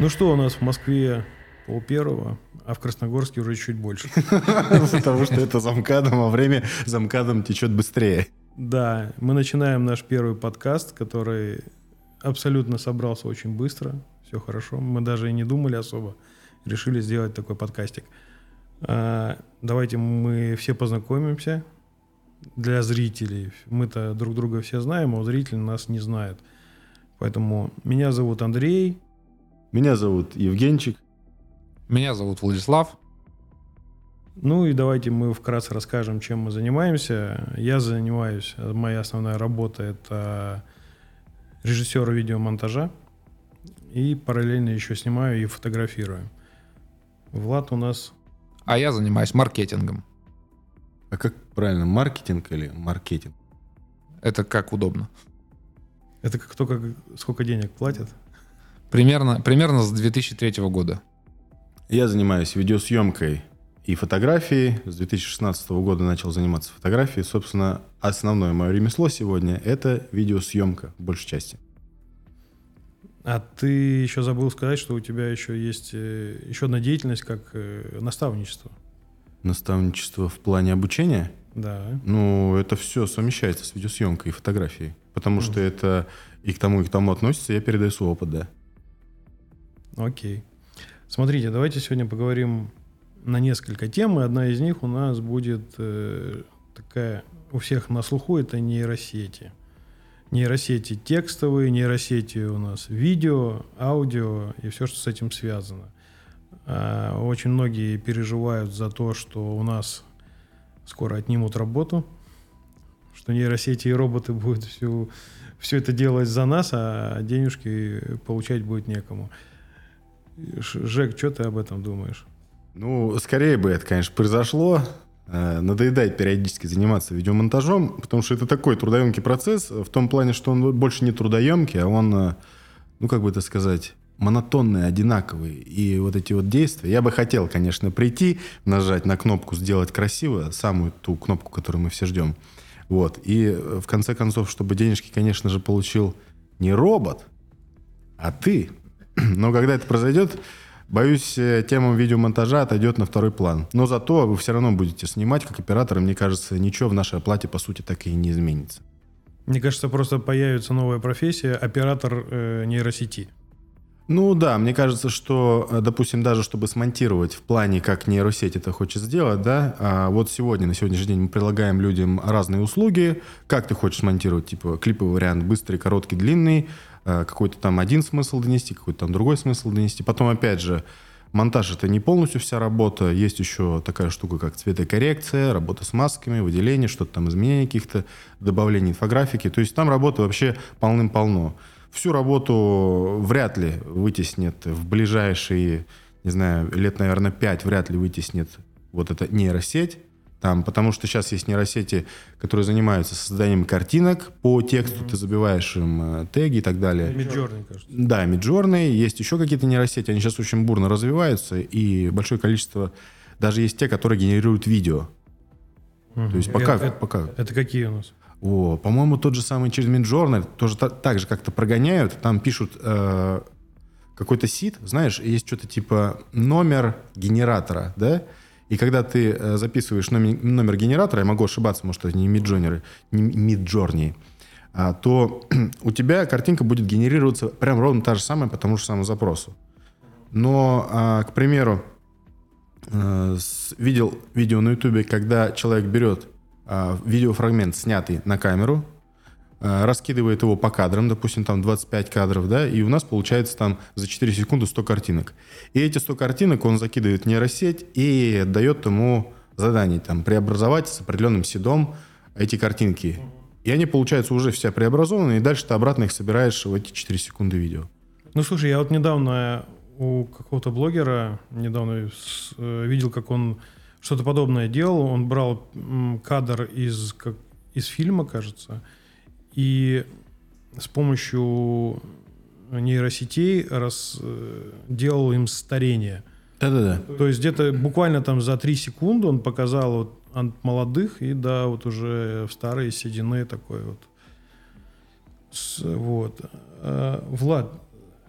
Ну что у нас в Москве пол первого, а в Красногорске уже чуть больше. Потому что это замкадом, а время замкадом течет быстрее. Да, мы начинаем наш первый подкаст, который абсолютно собрался очень быстро. Все хорошо. Мы даже и не думали особо. Решили сделать такой подкастик. А, давайте мы все познакомимся для зрителей. Мы-то друг друга все знаем, а зрители нас не знают. Поэтому меня зовут Андрей. Меня зовут Евгенчик. Меня зовут Владислав. Ну и давайте мы вкратце расскажем, чем мы занимаемся. Я занимаюсь, моя основная работа это режиссер видеомонтажа. И параллельно еще снимаю и фотографирую. Влад у нас... А я занимаюсь маркетингом. А как правильно, маркетинг или маркетинг? Это как удобно. Это как только сколько денег платят? Примерно, примерно с 2003 года. Я занимаюсь видеосъемкой и фотографией. С 2016 года начал заниматься фотографией. Собственно, основное мое ремесло сегодня – это видеосъемка в большей части. А ты еще забыл сказать, что у тебя еще есть э, еще одна деятельность, как э, наставничество. Наставничество в плане обучения? Да. Ну, это все совмещается с видеосъемкой и фотографией. Потому mm. что это и к тому, и к тому относится, я передаю свой опыт, да. Окей. Смотрите, давайте сегодня поговорим на несколько тем, и одна из них у нас будет э, такая у всех на слуху, это нейросети. Нейросети текстовые, нейросети у нас видео, аудио и все, что с этим связано. А, очень многие переживают за то, что у нас скоро отнимут работу, что нейросети и роботы будут всю, все это делать за нас, а денежки получать будет некому. Жек, что ты об этом думаешь? Ну, скорее бы это, конечно, произошло. Э, надоедает периодически заниматься видеомонтажом, потому что это такой трудоемкий процесс в том плане, что он больше не трудоемкий, а он, э, ну, как бы это сказать, монотонный, одинаковый. И вот эти вот действия, я бы хотел, конечно, прийти, нажать на кнопку «Сделать красиво», самую ту кнопку, которую мы все ждем. Вот. И э, в конце концов, чтобы денежки, конечно же, получил не робот, а ты, но когда это произойдет, боюсь, э, тема видеомонтажа отойдет на второй план. Но зато вы все равно будете снимать как оператор, и мне кажется, ничего в нашей оплате, по сути, так и не изменится. Мне кажется, просто появится новая профессия – оператор э, нейросети. Ну да, мне кажется, что, э, допустим, даже чтобы смонтировать в плане, как нейросеть это хочет сделать, да, а вот сегодня, на сегодняшний день мы предлагаем людям разные услуги. Как ты хочешь смонтировать, типа клиповый вариант, быстрый, короткий, длинный, какой-то там один смысл донести, какой-то там другой смысл донести. Потом, опять же, монтаж — это не полностью вся работа. Есть еще такая штука, как цветокоррекция, работа с масками, выделение, что-то там, изменение каких-то, добавление инфографики. То есть там работы вообще полным-полно. Всю работу вряд ли вытеснит в ближайшие, не знаю, лет, наверное, пять вряд ли вытеснит вот эта нейросеть. Там, потому что сейчас есть нейросети, которые занимаются созданием картинок по тексту, mm-hmm. ты забиваешь им э, теги и так далее. Миджорный, кажется. Да, миджорный. Есть еще какие-то нейросети, они сейчас очень бурно развиваются, и большое количество, даже есть те, которые генерируют видео. Mm-hmm. То есть пока, это, пока. Это какие у нас? О, по-моему, тот же самый через Midjourney тоже та, так же как-то прогоняют, там пишут э, какой-то сит, знаешь, есть что-то типа номер генератора, да, и когда ты э, записываешь номер, номер генератора, я могу ошибаться, может, это не Midjourney, не Midjourney, а, то у тебя картинка будет генерироваться прям ровно та же самая по тому же самому запросу. Но, а, к примеру, э, видел видео на YouTube, когда человек берет а, видеофрагмент, снятый на камеру, раскидывает его по кадрам, допустим, там 25 кадров, да, и у нас получается там за 4 секунды 100 картинок. И эти 100 картинок он закидывает в нейросеть и дает ему задание там преобразовать с определенным седом эти картинки. И они получаются уже все преобразованы, и дальше ты обратно их собираешь в эти 4 секунды видео. Ну, слушай, я вот недавно у какого-то блогера, недавно э, видел, как он что-то подобное делал. Он брал кадр из, как, из фильма, кажется, и с помощью нейросетей раз, э, делал им старение. Да-да-да. То есть где-то буквально там за три секунды он показал вот от молодых и да, вот уже в старые седины такой вот. Вот. А, Влад,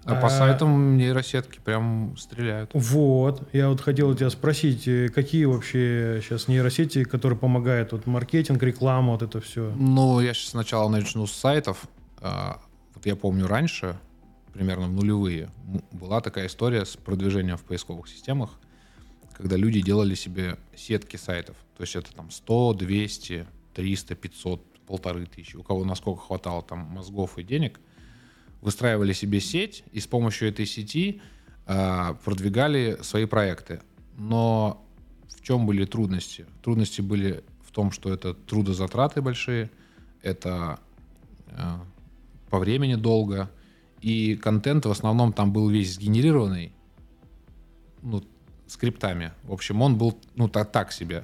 А, по сайтам нейросетки прям стреляют. Вот. Я вот хотел тебя спросить, э, какие вообще сейчас нейросети, которые помогают, вот маркетинг, реклама, вот это все? Ну, я сейчас сначала начну с сайтов. А, Вот я помню раньше, примерно в нулевые, была такая история с продвижением в поисковых системах, когда люди делали себе сетки сайтов. То есть это там 100, 200, 300, 500, полторы тысячи. У кого насколько хватало там мозгов и денег, выстраивали себе сеть и с помощью этой сети а, продвигали свои проекты. Но в чем были трудности? Трудности были в том, что это трудозатраты большие, это э, по времени долго, и контент в основном там был весь сгенерированный, ну, скриптами. В общем, он был, ну, так, так себе.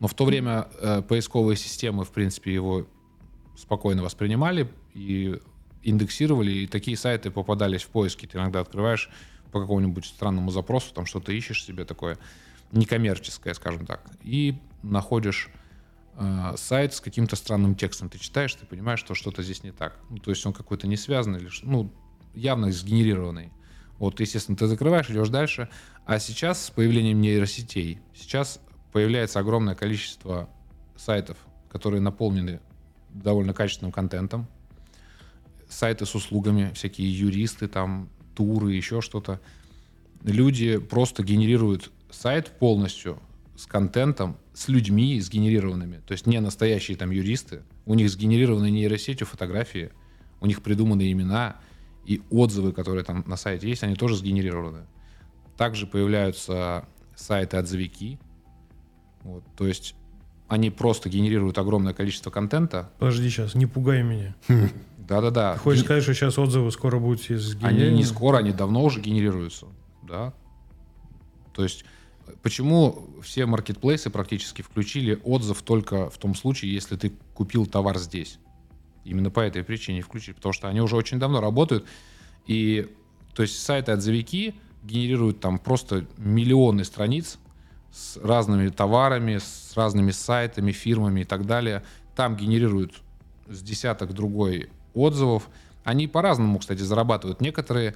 Но в то время э, поисковые системы, в принципе, его спокойно воспринимали и индексировали, и такие сайты попадались в поиски. Ты иногда открываешь по какому-нибудь странному запросу, там что-то ищешь себе такое некоммерческое, скажем так, и находишь э, сайт с каким-то странным текстом. Ты читаешь, ты понимаешь, что что-то здесь не так. Ну, то есть он какой-то не связанный, или, ну, явно сгенерированный. Вот, естественно, ты закрываешь, идешь дальше. А сейчас с появлением нейросетей, сейчас появляется огромное количество сайтов, которые наполнены довольно качественным контентом. Сайты с услугами, всякие юристы, там, туры, еще что-то. Люди просто генерируют сайт полностью с контентом, с людьми сгенерированными. То есть не настоящие там юристы. У них сгенерированы нейросетью фотографии, у них придуманы имена, и отзывы, которые там на сайте есть, они тоже сгенерированы. Также появляются сайты-отзывики. Вот, то есть они просто генерируют огромное количество контента. Подожди сейчас, не пугай меня. Да-да-да. Ты хочешь Ге- сказать, что сейчас отзывы скоро будут все Они не скоро, они давно уже генерируются. Да. То есть почему все маркетплейсы практически включили отзыв только в том случае, если ты купил товар здесь? Именно по этой причине включили, потому что они уже очень давно работают. И то есть сайты-отзывики генерируют там просто миллионы страниц с разными товарами, с разными сайтами, фирмами и так далее. Там генерируют с десяток другой отзывов. Они по-разному, кстати, зарабатывают. Некоторые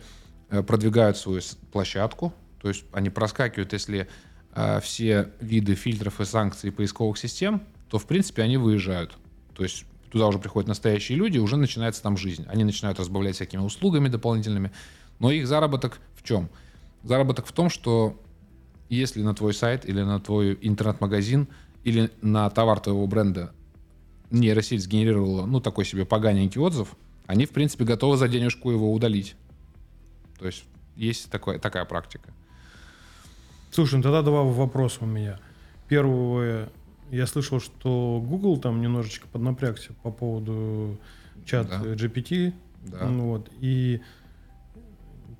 э, продвигают свою площадку, то есть они проскакивают, если э, все виды фильтров и санкций поисковых систем, то, в принципе, они выезжают. То есть туда уже приходят настоящие люди, уже начинается там жизнь. Они начинают разбавлять всякими услугами дополнительными. Но их заработок в чем? Заработок в том, что если на твой сайт или на твой интернет-магазин или на товар твоего бренда нейросеть сгенерировала, ну, такой себе поганенький отзыв, они, в принципе, готовы за денежку его удалить. То есть есть такое, такая практика. Слушай, ну тогда два вопроса у меня. Первое, я слышал, что Google там немножечко поднапрягся по поводу чат Да. GPT. Да. Ну Вот, и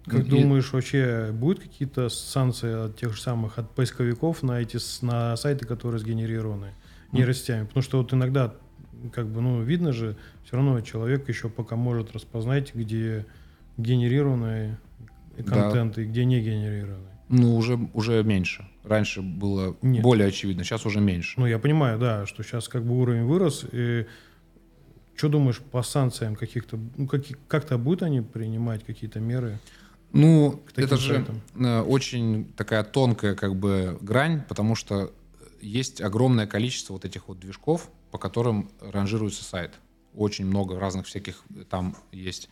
как И- думаешь, вообще будут какие-то санкции от тех же самых, от поисковиков на эти на сайты, которые сгенерированы нейросетями? Потому что вот иногда, как бы, ну, видно же, все равно человек еще пока может распознать, где генерированный Да. контент и где не генерированный. Ну, уже, уже меньше. Раньше было Нет. более очевидно, сейчас уже меньше. Ну, я понимаю, да, что сейчас как бы уровень вырос. И что думаешь по санкциям каких-то? Ну, какие, как-то будут они принимать какие-то меры? Ну, это же сайтам. э, очень такая тонкая как бы грань, потому что есть огромное количество вот этих вот движков, по которым ранжируется сайт. Очень много разных всяких там есть,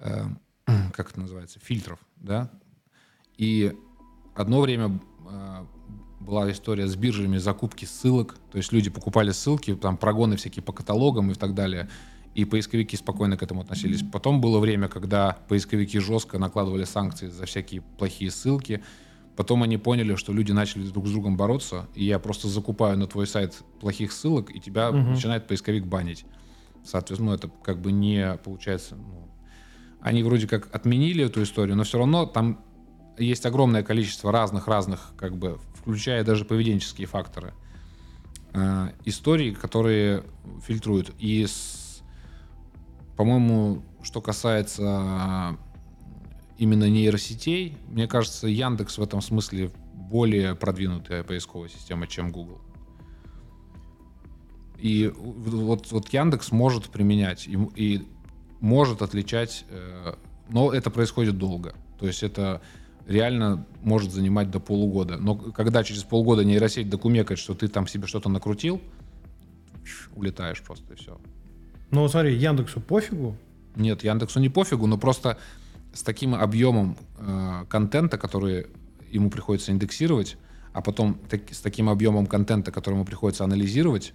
э, как это называется, фильтров, да. И одно время э, была история с биржами закупки ссылок, то есть люди покупали ссылки, там прогоны всякие по каталогам и так далее, и поисковики спокойно к этому относились. Потом было время, когда поисковики жестко накладывали санкции за всякие плохие ссылки. Потом они поняли, что люди начали друг с другом бороться, и я просто закупаю на твой сайт плохих ссылок, и тебя Мгм. начинает поисковик банить. Соответственно, ну, это как бы не получается. ну, они вроде как отменили эту историю, но все равно там есть огромное количество разных-разных, как бы, включая даже поведенческие факторы, э, историй, которые фильтруют. И, с- по-моему, что касается именно нейросетей, мне кажется, Яндекс в этом смысле более продвинутая поисковая система, чем Google. И вот, вот Яндекс может применять и, и может отличать э, но это происходит долго. То есть это реально может занимать до полугода. Но когда через полгода нейросеть докумекает, что ты там себе что-то накрутил, улетаешь просто и все. Ну, смотри, Яндексу пофигу. Нет, Яндексу не пофигу, но просто с таким объемом э, контента, который ему приходится индексировать, а потом так, с таким объемом контента, который ему приходится анализировать,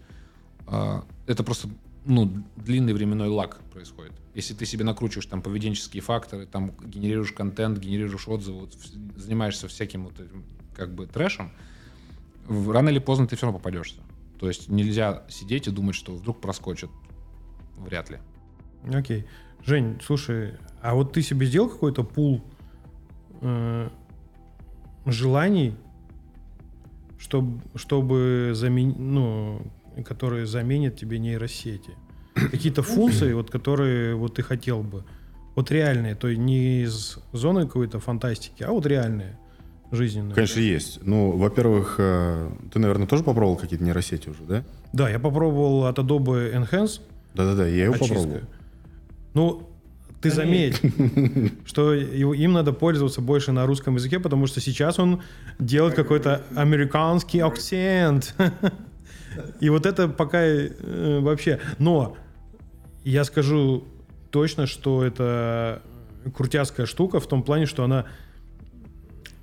э, это просто ну, длинный временной лаг происходит. Если ты себе накручиваешь там поведенческие факторы, там генерируешь контент, генерируешь отзывы, вот, занимаешься всяким вот этим как бы трэшем, рано или поздно ты все равно попадешься. То есть нельзя сидеть и думать, что вдруг проскочит. Вряд ли. Окей. Жень, слушай, а вот ты себе сделал какой-то пул э, желаний, чтобы, чтобы заменить, ну, которые заменят тебе нейросети? Какие-то функции, вот, которые вот ты хотел бы. Вот реальные, то есть не из зоны какой-то фантастики, а вот реальные, жизненные. Конечно, есть. Ну, во-первых, э, ты, наверное, тоже попробовал какие-то нейросети уже, да? Да, я попробовал от Adobe Enhance. Да-да-да, я его очистка. попробовал. Ну, ты заметь, что им надо пользоваться больше на русском языке, потому что сейчас он делает какой-то американский акцент. И вот это пока э, вообще... Но я скажу точно, что это крутяцкая штука в том плане, что она...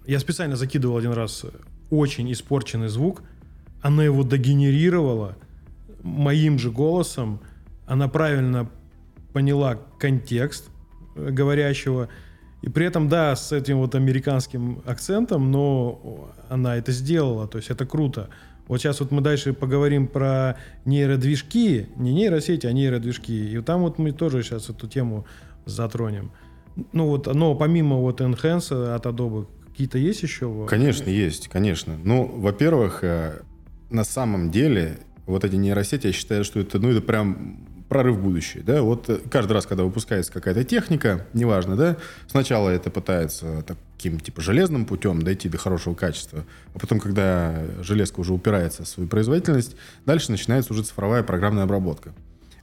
Я специально закидывал один раз очень испорченный звук, она его догенерировала моим же голосом, она правильно поняла контекст э, говорящего, и при этом, да, с этим вот американским акцентом, но она это сделала, то есть это круто. Вот сейчас вот мы дальше поговорим про нейродвижки, не нейросети, а нейродвижки, и там вот мы тоже сейчас эту тему затронем. Ну вот, но помимо вот Enhance от Adobe, какие-то есть еще? Конечно, есть, конечно. Ну, во-первых, э, на самом деле вот эти нейросети, я считаю, что это, ну, это прям прорыв в будущее, да, вот э, каждый раз, когда выпускается какая-то техника, неважно, да, сначала это пытается таким, типа, железным путем дойти до хорошего качества, а потом, когда железка уже упирается в свою производительность, дальше начинается уже цифровая программная обработка.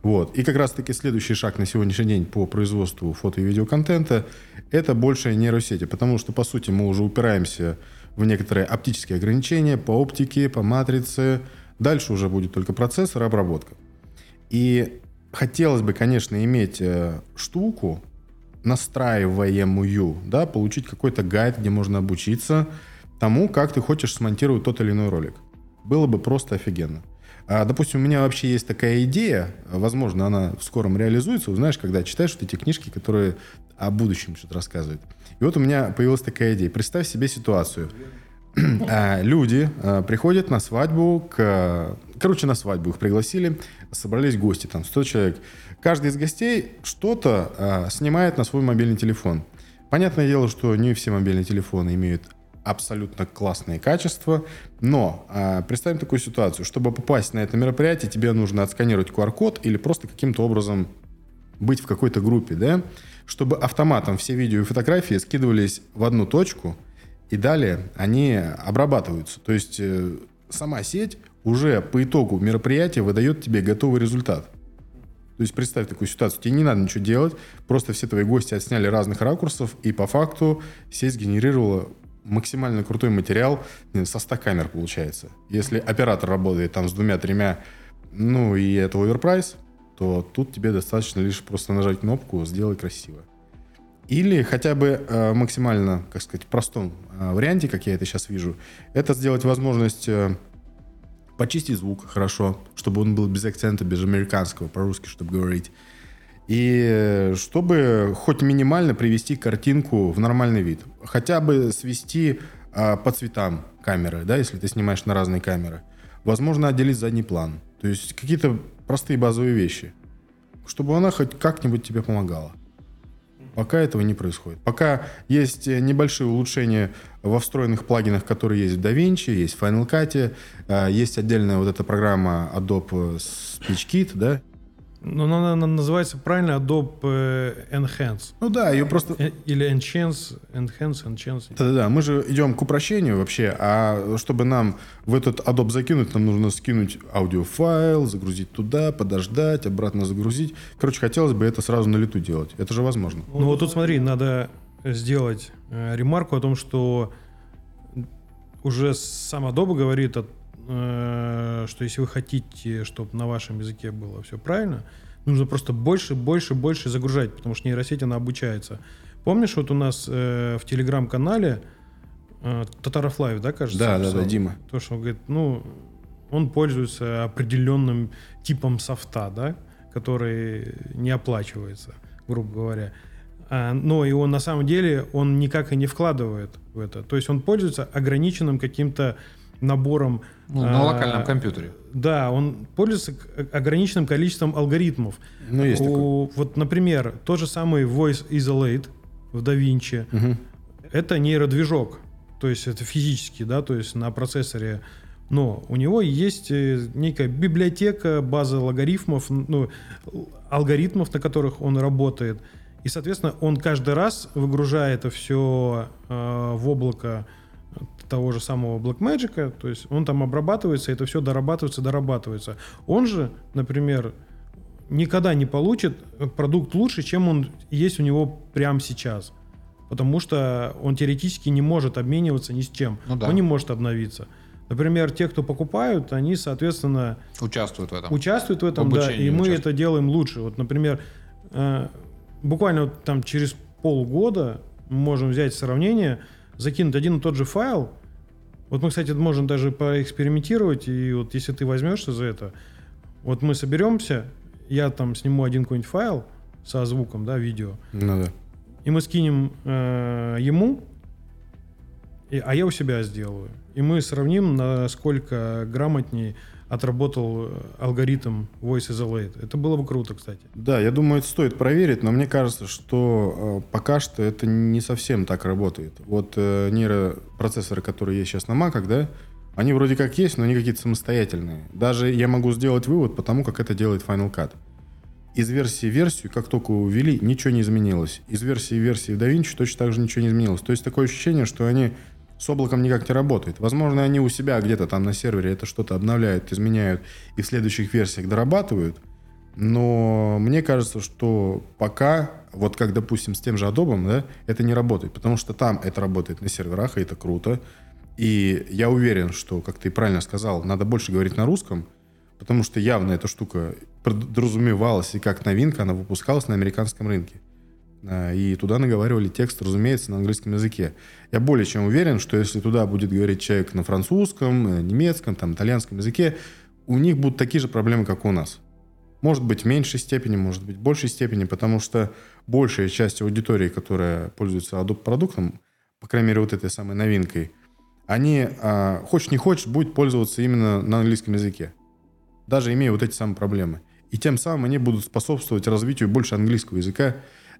Вот. И как раз-таки следующий шаг на сегодняшний день по производству фото и видеоконтента – это большая нейросети, потому что, по сути, мы уже упираемся в некоторые оптические ограничения по оптике, по матрице. Дальше уже будет только процессор и обработка. И хотелось бы, конечно, иметь э, штуку, настраиваемую, да, получить какой-то гайд, где можно обучиться тому, как ты хочешь смонтировать тот или иной ролик. Было бы просто офигенно. А, допустим, у меня вообще есть такая идея, возможно, она в скором реализуется, знаешь, когда читаешь вот эти книжки, которые о будущем что-то рассказывают. И вот у меня появилась такая идея. Представь себе ситуацию. А, Люди а, приходят на свадьбу, к... короче, на свадьбу их пригласили, собрались гости, там 100 человек. Каждый из гостей что-то а, снимает на свой мобильный телефон. Понятное дело, что не все мобильные телефоны имеют абсолютно классные качества, но а, представим такую ситуацию, чтобы попасть на это мероприятие, тебе нужно отсканировать QR-код или просто каким-то образом быть в какой-то группе, да, чтобы автоматом все видео и фотографии скидывались в одну точку, и далее они обрабатываются. То есть э, сама сеть уже по итогу мероприятия выдает тебе готовый результат. То есть представь такую ситуацию, тебе не надо ничего делать, просто все твои гости отсняли разных ракурсов, и по факту сеть генерировала максимально крутой материал э, со 100 камер получается. Если оператор работает там с двумя-тремя, ну и это оверпрайс, то тут тебе достаточно лишь просто нажать кнопку «Сделай красиво». Или хотя бы э, максимально, как сказать, простом э, варианте, как я это сейчас вижу, это сделать возможность э, почистить звук хорошо, чтобы он был без акцента, без американского, по-русски, чтобы говорить. И э, чтобы хоть минимально привести картинку в нормальный вид. Хотя бы свести э, по цветам камеры, да, если ты снимаешь на разные камеры. Возможно, отделить задний план. То есть какие-то простые базовые вещи. Чтобы она хоть как-нибудь тебе помогала. Пока этого не происходит. Пока есть э, небольшие улучшения во встроенных плагинах, которые есть в DaVinci, есть в Final Cut, э, есть отдельная вот эта программа Adobe SpeechKit, да, Ну, она, она называется правильно Adobe э, Enhance. Ну да, ее просто... Э, Или Enhance, Enhance, Enhance. Да-да-да, мы же идем к упрощению вообще, а чтобы нам в этот Adobe закинуть, нам нужно скинуть аудиофайл, загрузить туда, подождать, обратно загрузить. Короче, хотелось бы это сразу на лету делать. Это же возможно. Ну вот тут смотри, надо сделать э, ремарку о том, что уже сам Adobe говорит, о, что если вы хотите, чтобы на вашем языке было все правильно, нужно просто больше, больше, больше загружать, потому что нейросеть, она обучается. Помнишь, вот у нас э, в телеграм-канале э, Татаров Лайв, да, кажется? Да, да, да, Дима. То, что он говорит, ну, он пользуется определенным типом софта, да, который не оплачивается, грубо говоря. А, но и он на самом деле, он никак и не вкладывает в это. То есть он пользуется ограниченным каким-то набором... Ну, на а, локальном компьютере. Да, он пользуется к- ограниченным количеством алгоритмов. Ну, есть. У- Вот, например, тот же самый Voice Isolate в DaVinci, Мгм. это нейродвижок, то есть это физически, да, то есть на процессоре. Но у него есть э, некая библиотека, база логарифмов, ну, алгоритмов, на которых он работает. И, соответственно, он каждый раз выгружает это все в облако того же самого Blackmagic, то есть он там обрабатывается, это все дорабатывается, дорабатывается. Он же, например, никогда не получит продукт лучше, чем он есть у него прямо сейчас. Потому что он теоретически не может обмениваться ни с чем. Ну да. Он не может обновиться. Например, те, кто покупают, они, соответственно, Участвует в этом. участвуют в этом, В да, и мы участвуют. это делаем лучше. Вот, например, э, буквально вот там через полгода мы можем взять сравнение, закинуть один и тот же файл. Вот мы, кстати, можем даже поэкспериментировать, и вот если ты возьмешься за это, вот мы соберемся, я там сниму один какой-нибудь файл со звуком, да, видео, Ну да. и мы скинем э, ему, и- а я у себя сделаю. И мы сравним, насколько грамотнее отработал э, алгоритм Voice Isolate. Это было бы круто, кстати. Да, я думаю, это стоит проверить, но мне кажется, что э, пока что это не совсем так работает. Вот э, нейропроцессоры, которые есть сейчас на Mac, да, они вроде как есть, но они какие-то самостоятельные. Даже я могу сделать вывод по тому, как это делает Final Cut. Из версии в версию, как только его ввели, ничего не изменилось. Из версии в версию в DaVinci точно так же ничего не изменилось. То есть такое ощущение, что они с облаком никак не работают. Возможно, они у себя где-то там на сервере это что-то обновляют, изменяют и в следующих версиях дорабатывают. Но мне кажется, что пока, вот как, допустим, с тем же Adobe, да, это не работает. Потому что там это работает на серверах, и это круто. И я уверен, что, как ты правильно сказал, надо больше говорить на русском, потому что явно эта штука подразумевалась, и как новинка она выпускалась на американском рынке. А, И туда наговаривали текст, разумеется, на английском языке. Я более чем уверен, что если туда будет говорить человек на французском, э, немецком, там, итальянском языке, у них будут такие же проблемы, как у нас. Может быть, в меньшей степени, может быть, в большей степени, потому что большая часть аудитории, которая пользуется Adobe продуктом, по крайней мере, вот этой самой новинкой, они, а, хочешь не хочешь, будет пользоваться именно на английском языке. Даже имея вот эти самые проблемы. И тем самым они будут способствовать развитию больше английского языка.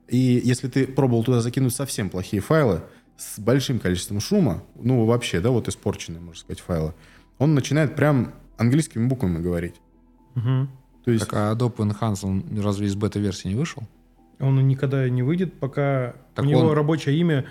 И если ты пробовал туда закинуть совсем плохие файлы с большим количеством шума, ну вообще, да, вот испорченные, можно сказать, файлы, он начинает прям английскими буквами говорить. Мгм. То есть, Так, а Adobe Enhance, он разве из бета-версии не вышел? Он никогда не выйдет, пока Так у него он- рабочее имя,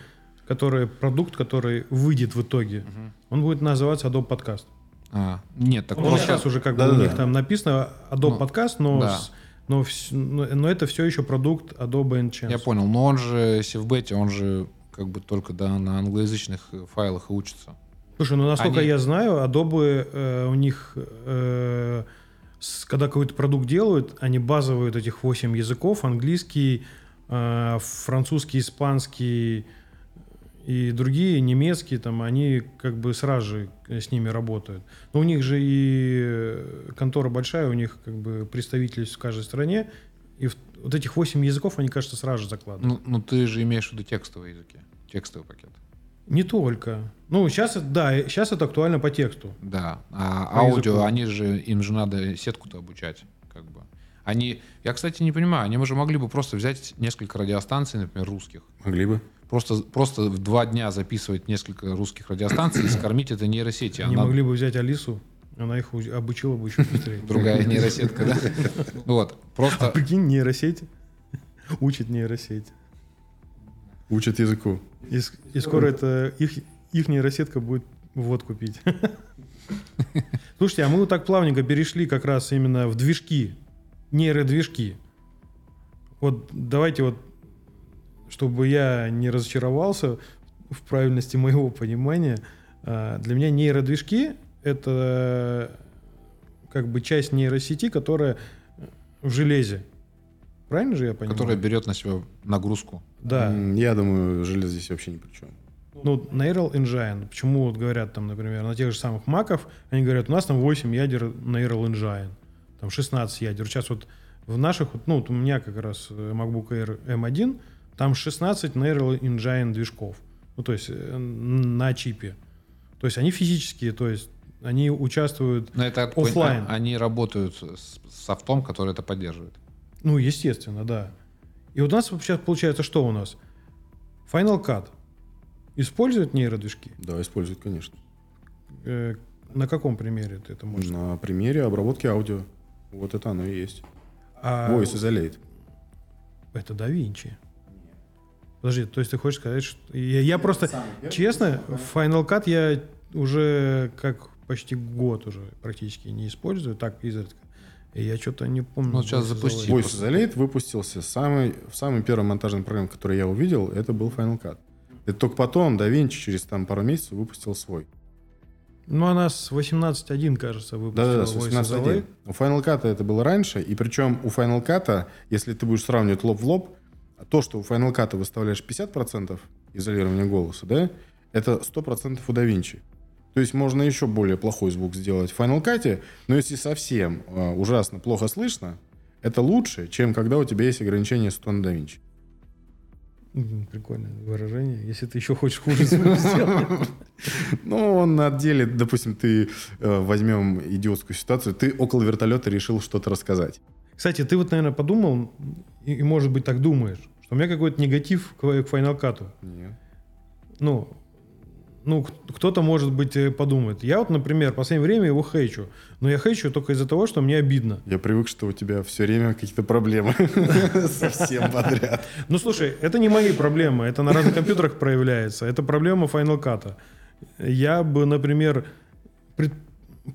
которое продукт, который выйдет в итоге, он будет называться Adobe Podcast. А, нет, так Он просто- сейчас уже как бы Да-да-да. у них там написано Adobe Ну, Podcast, но, да. с- но, но, это все еще продукт Adobe Enchance. Я понял, но он же, если в бете, он же как бы только да, на англоязычных файлах и учится. Слушай, ну насколько Они- я знаю, Adobe э, у них, э, с- когда какой-то продукт делают, они базовые вот этих 8 языков, английский, э, французский, испанский и другие, немецкий, там, они как бы сразу же э, с ними работают. Но у них же и э, контора большая, у них как бы представительность в каждой стране, и вот этих 8 языков они, кажется, сразу же закладывают. Ну, ну ты же имеешь в виду текстовые языки, текстовый пакет. Не только. Ну, сейчас, да, сейчас это актуально по тексту. Да, а По аудио, языку. они же, им же надо сетку-то обучать, как бы. Они, я, кстати, не понимаю, они же могли бы просто взять несколько радиостанций, например, русских, могли бы. Просто, просто в два дня записывать несколько русских радиостанций и скормить это нейросети. Они Она- могли бы взять Алису Она их обучила бы еще быстрее. Другая нейросетка, да? Вот, А просто прикинь, нейросеть учит нейросеть. Учат языку. И, и скоро это их, их нейросетка будет водку пить. Слушайте, а мы вот так плавненько перешли как раз именно в движки, нейродвижки. Вот давайте вот, чтобы я не разочаровался в правильности моего понимания, а, для меня нейродвижки — это как бы часть нейросети, которая в железе. Правильно же я понимаю? которая берет на себя нагрузку. Да. Я думаю, железо здесь вообще ни при чем. Ну, Neural Engine. Почему вот говорят там, например, на тех же самых маков, они говорят, у нас там 8 ядер Neural Engine, там 16 ядер. Сейчас вот в наших, вот, ну, вот у меня как раз MacBook Air M1, там 16 Neural Engine движков. Ну, то есть э, на чипе. То есть они физические, то есть они участвуют, Но это понимаю, Оффлайн. они работают с софтом, который это поддерживает. ну, естественно, да. И вот у нас сейчас получается что у нас? Final Cut использует нейродвижки? Да, используют, конечно. Э, на каком примере ты это можешь? На примере обработки аудио. Вот это оно и есть. А Voice Isolate. это DaVinci. Подожди, то есть ты хочешь сказать, что... Я, я просто, честно, Final Cut я уже как почти год уже практически не использую, так изредка. И я что-то не помню. Ну, сейчас Voice запусти. Isolate. Voice Isolate выпустился самый, в самый первый монтажный программ, который я увидел, это был Final Cut. Это только потом DaVinci через там пару месяцев выпустил свой. Ну, она с 18.1, кажется, выпустила Да-да-да, с Voice 18.1. Isolate. У Final Cut это было раньше, и причем у Final Cut, если ты будешь сравнивать лоб в лоб, то, что у Final Cut выставляешь 50% изолирования голоса, да, это 100% у DaVinci. То есть можно еще более плохой звук сделать в Final Cut, но если совсем э, ужасно плохо слышно, это лучше, чем когда у тебя есть ограничение 100 на DaVinci. Прикольное выражение. Если ты еще хочешь хуже звук сделать. Ну, он отделит, допустим, ты э, возьмем идиотскую ситуацию, ты около вертолета решил что-то рассказать. Кстати, ты вот, наверное, подумал, и, и, может быть, так думаешь, что у меня какой-то негатив к, к Final Cut. Нет. ну, ну, кто-то, может быть, э, подумает. Я вот, например, в последнее время его хейчу. Но я хейчу только из-за того, что мне обидно. Я привык, что у тебя все время какие-то проблемы. Совсем подряд. Ну, слушай, это не мои проблемы. Это на разных компьютерах проявляется. Это проблема Final Cut. Я бы, например, пред-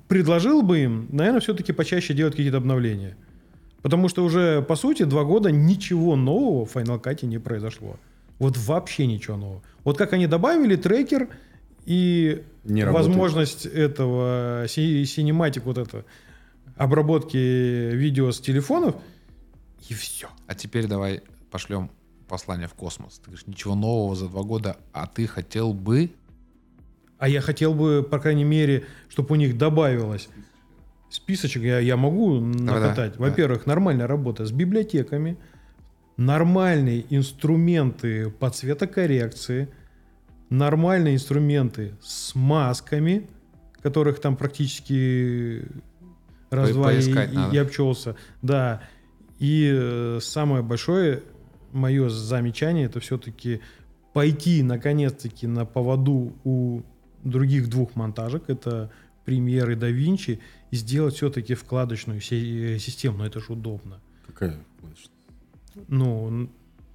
предложил бы им, наверное, все-таки почаще делать какие-то обновления. Потому что уже, по сути, два года ничего нового в Final Cut не произошло. Вот вообще ничего нового. Вот как они добавили трекер и Не работает. возможность этого си- синематик вот это обработки видео с телефонов и все. А теперь давай пошлем послание в космос. Ты говоришь, ничего нового за два года, а ты хотел бы... А я хотел бы, по крайней мере, чтобы у них добавилось списочек. Я, я могу накатать. да. Во-первых, нормальная работа с библиотеками, нормальные инструменты по цветокоррекции, нормальные инструменты с масками, которых там практически и, поискать и- и обчелся. Да. И э, самое большое мое замечание это все-таки пойти наконец-таки на поводу у других двух монтажек, это Premiere и DaVinci, и сделать все-таки вкладочную э, систему. Но это же удобно. Какая? значит? Ну,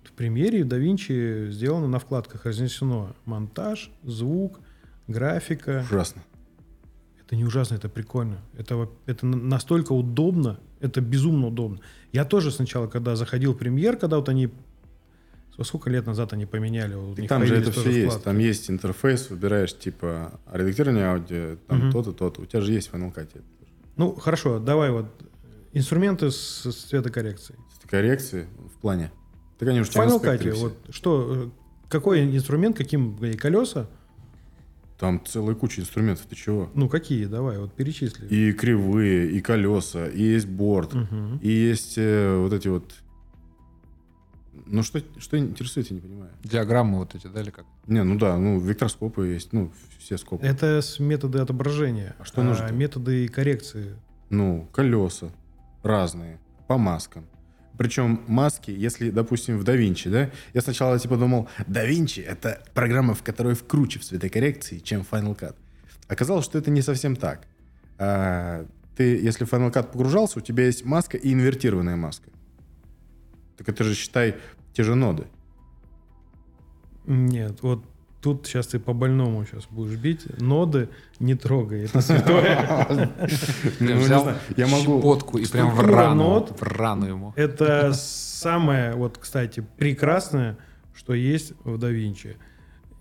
в и в DaVinci сделано на вкладках разнесено монтаж, звук, графика. Ужасно. Это не ужасно, это прикольно. Это, это на- настолько удобно, это безумно удобно. Я тоже сначала, когда заходил в премьер, когда вот они... Сколько лет назад они поменяли? И там же это все тоже есть. вкладки. Там есть интерфейс, выбираешь типа редактирование аудио, там Мгм. то-то, то-то. У тебя же есть в Final Cut. Ну, хорошо, давай вот инструменты с, с цветокоррекцией. Коррекции в плане. В тебя Final Cut, вот что, э, какой инструмент, каким э, колеса? Там целая куча инструментов, ты чего? Ну, какие? Давай, вот перечисли. И кривые, и колеса, и есть борт, Мгм. и есть э, вот эти вот... Ну, что, что интересует, я не понимаю. Диаграммы вот эти, да, или как? Не, ну да, ну, векторскопы есть, ну, все скопы. Это с методы отображения. А что нужно? методы коррекции. Ну, колеса разные, по маскам. Причем маски, если, допустим, в DaVinci, да, я сначала типа думал, DaVinci — это программа, в которой вкруче в цветокоррекции, чем Final Cut. Оказалось, что это не совсем так. а, ты, если в Final Cut погружался, у тебя есть маска и инвертированная маска. Так это же, считай, те же ноды. Нет, вот тут сейчас ты по больному сейчас будешь бить. Ноды не трогай, это святое. Ну, Я не взял знаю, я могу- щепотку и прям в рану, в рану ему. Это самое, вот, кстати, прекрасное, что есть в Da Vinci.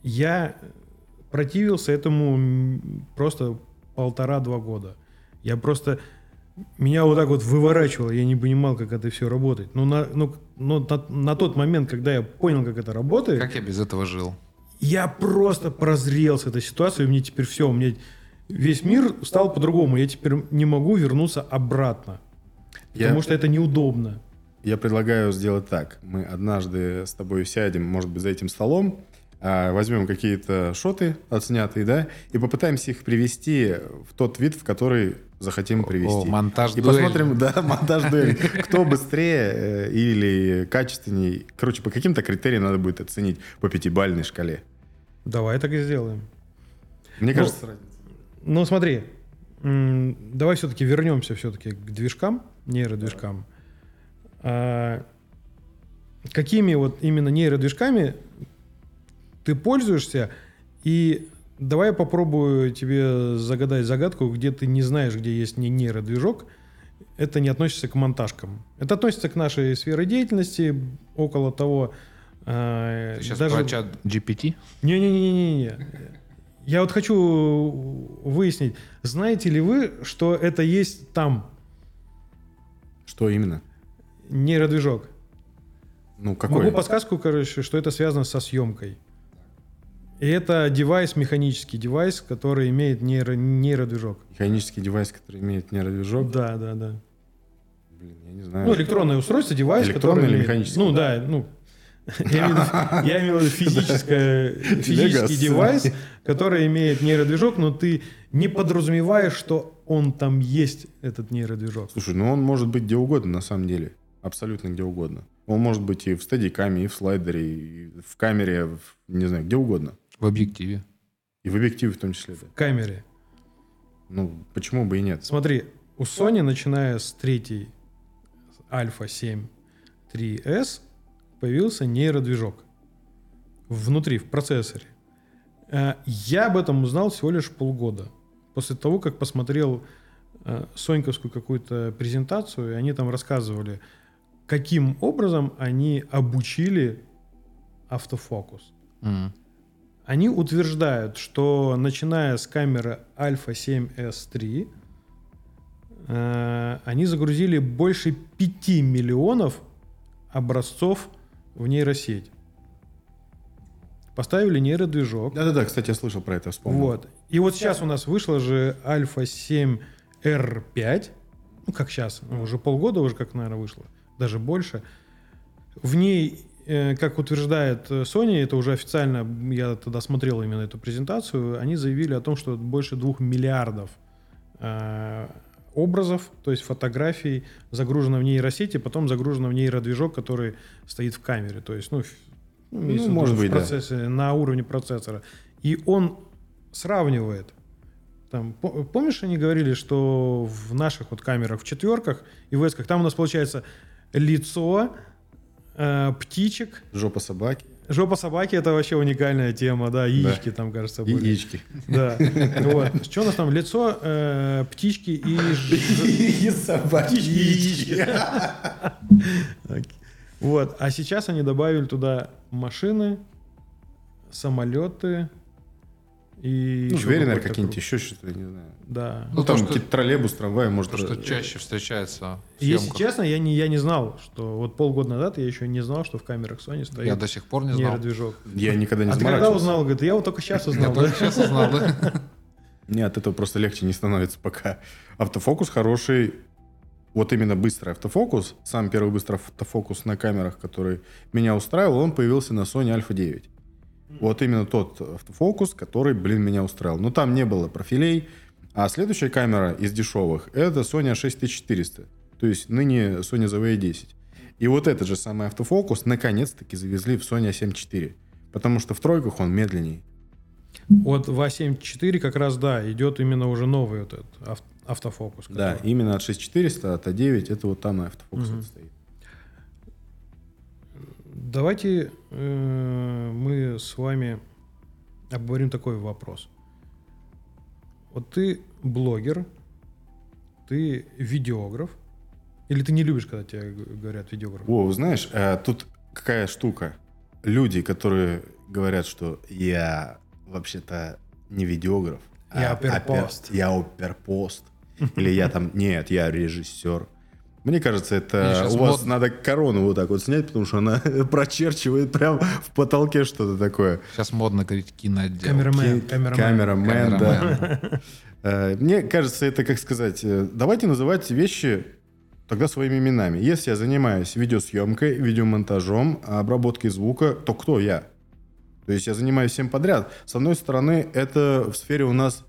Я противился этому просто полтора-два года. Я просто... Меня вот так вот выворачивало, я не понимал, как это все работает. Но на, ну, но на, на тот момент, когда я понял, как это работает, Как я без этого жил? я просто прозрел с этой ситуацией, мне теперь все, у меня весь мир стал по-другому, я теперь не могу вернуться обратно, Я- потому что это неудобно. Я предлагаю сделать так. Мы однажды с тобой сядем, может быть, за этим столом, возьмем какие-то шоты отснятые, да, и попытаемся их привести в тот вид, в который захотим привести. О, монтаж И дуэль. посмотрим, да, монтаж дуэль. Кто быстрее э, или качественней. Короче, по каким-то критериям надо будет оценить по пятибалльной шкале. Давай так и сделаем. Мне Ну, кажется, разница. Ну, смотри, давай все-таки вернемся все-таки к движкам, нейродвижкам. А, какими вот именно нейродвижками ты пользуешься? И давай я попробую тебе загадать загадку, где ты не знаешь, где есть не нейродвижок. Это не относится к монтажкам. Это относится к нашей сфере деятельности, около того. а, Ты сейчас даже- про чат GPT? не-не-не-не-не. Я вот хочу выяснить, знаете ли вы, что это есть там Что именно? нейродвижок? Ну, какой? Могу подсказку, короче, что это связано со съемкой. И это девайс, механический девайс, который имеет нейро, нейродвижок. Механический девайс, который имеет нейродвижок. Да, да, да. Блин, я не знаю. Ну, электронное устройство, девайс, Электронное который или механическое? Ну, да, ну... Я имею в виду- физический девайс, который имеет нейродвижок, но ты не подразумеваешь, что он там есть, этот нейродвижок. Слушай, ну он может быть где угодно на самом деле. Абсолютно где угодно. Он может быть и в стадикаме, и в слайдере, и в камере, не знаю, где угодно. В объективе. И в объективе в том числе. Да. В камере. Ну, почему бы и нет? Смотри, у Sony, начиная с третьей Alpha 7 3S, появился нейродвижок внутри, в процессоре. Э, Я об этом узнал всего лишь полгода. После того, как посмотрел э, соньковскую какую-то презентацию, и они там рассказывали, каким образом они обучили автофокус. М. Они утверждают, что начиная с камеры Alpha 7S3, э, они загрузили больше 5 миллионов образцов в нейросеть. Поставили нейродвижок. Да-да-да, кстати, я слышал про это, вспомнил. Вот. И вот сейчас у нас вышла же Alpha 7 R5. Ну, как сейчас, уже полгода уже как, наверное, вышло. Даже больше. В ней, как утверждает э, Sony, это уже официально, я тогда смотрел именно эту презентацию, они заявили о том, что больше двух миллиардов э, образов, то есть фотографий, загружено в нейросети, потом загружено в нейродвижок, который стоит в камере. То есть, ну, ну, виду может быть, да. процессе, на уровне процессора. И он сравнивает. Там, по- помнишь, они говорили, что в наших вот камерах, в четверках и в эсках, там у нас получается лицо, э, птичек, Жопа собаки, жопа собаки, это вообще уникальная тема, да, яички там, кажется, были. яички. Да. Вот. Что у нас там? Лицо, э, птички и... И собаки. Яички. Вот. А сейчас они добавили туда машины, самолеты и... Ну, звери, наверное, какие-нибудь, еще что-то, не знаю. Да. Ну, то, там что- какие-то троллейбус, трамваи, может... То, что э, чаще встречается Если честно, я не, я не знал, что вот полгода назад я еще не знал, что в камерах Sony стоит Я до сих пор не знал. нейродвижок. Я никогда не А ты когда узнал? Говорит, я вот только сейчас Я узнал. да? только сейчас узнал, да? Мне от этого просто легче не становится пока. Автофокус хороший, вот именно быстрый автофокус, сам первый быстрый автофокус на камерах, который меня устраивал, он появился на Sony Alpha 9. Вот именно тот автофокус, который, блин, меня устраивал. Но там не было профилей. А следующая камера из дешевых – это Sony A6400. То есть ныне Sony ZV-10. И вот этот же самый автофокус наконец-таки завезли в Sony A7 IV. Потому что в тройках он медленней. Вот в А7 IV как раз, да, идет именно уже новый вот этот ав- Автофокус. Да, который. именно от 6400, от А9, это вот там автофокус это стоит. Давайте э, мы с вами обговорим такой вопрос. Вот ты блогер, ты видеограф, или ты не любишь, когда тебе говорят видеограф? О, знаешь, э, тут какая штука. Люди, которые говорят, что я вообще-то не видеограф, Я а оперпост. опер- я оперпост. Или я там, нет, я режиссер. Мне кажется, это у вас модно. надо корону вот так вот снять, потому что она прочерчивает прям в потолке что-то такое. Сейчас модно говорить киноотдел. Камерамен, Ки- камерамен. Камерамен, да. Камерамен. Э, Мне кажется, это, как сказать, э, давайте называть вещи тогда своими именами. Если я занимаюсь видеосъемкой, видеомонтажом, обработкой звука, то кто я? То есть я занимаюсь всем подряд. С одной стороны, это в сфере у нас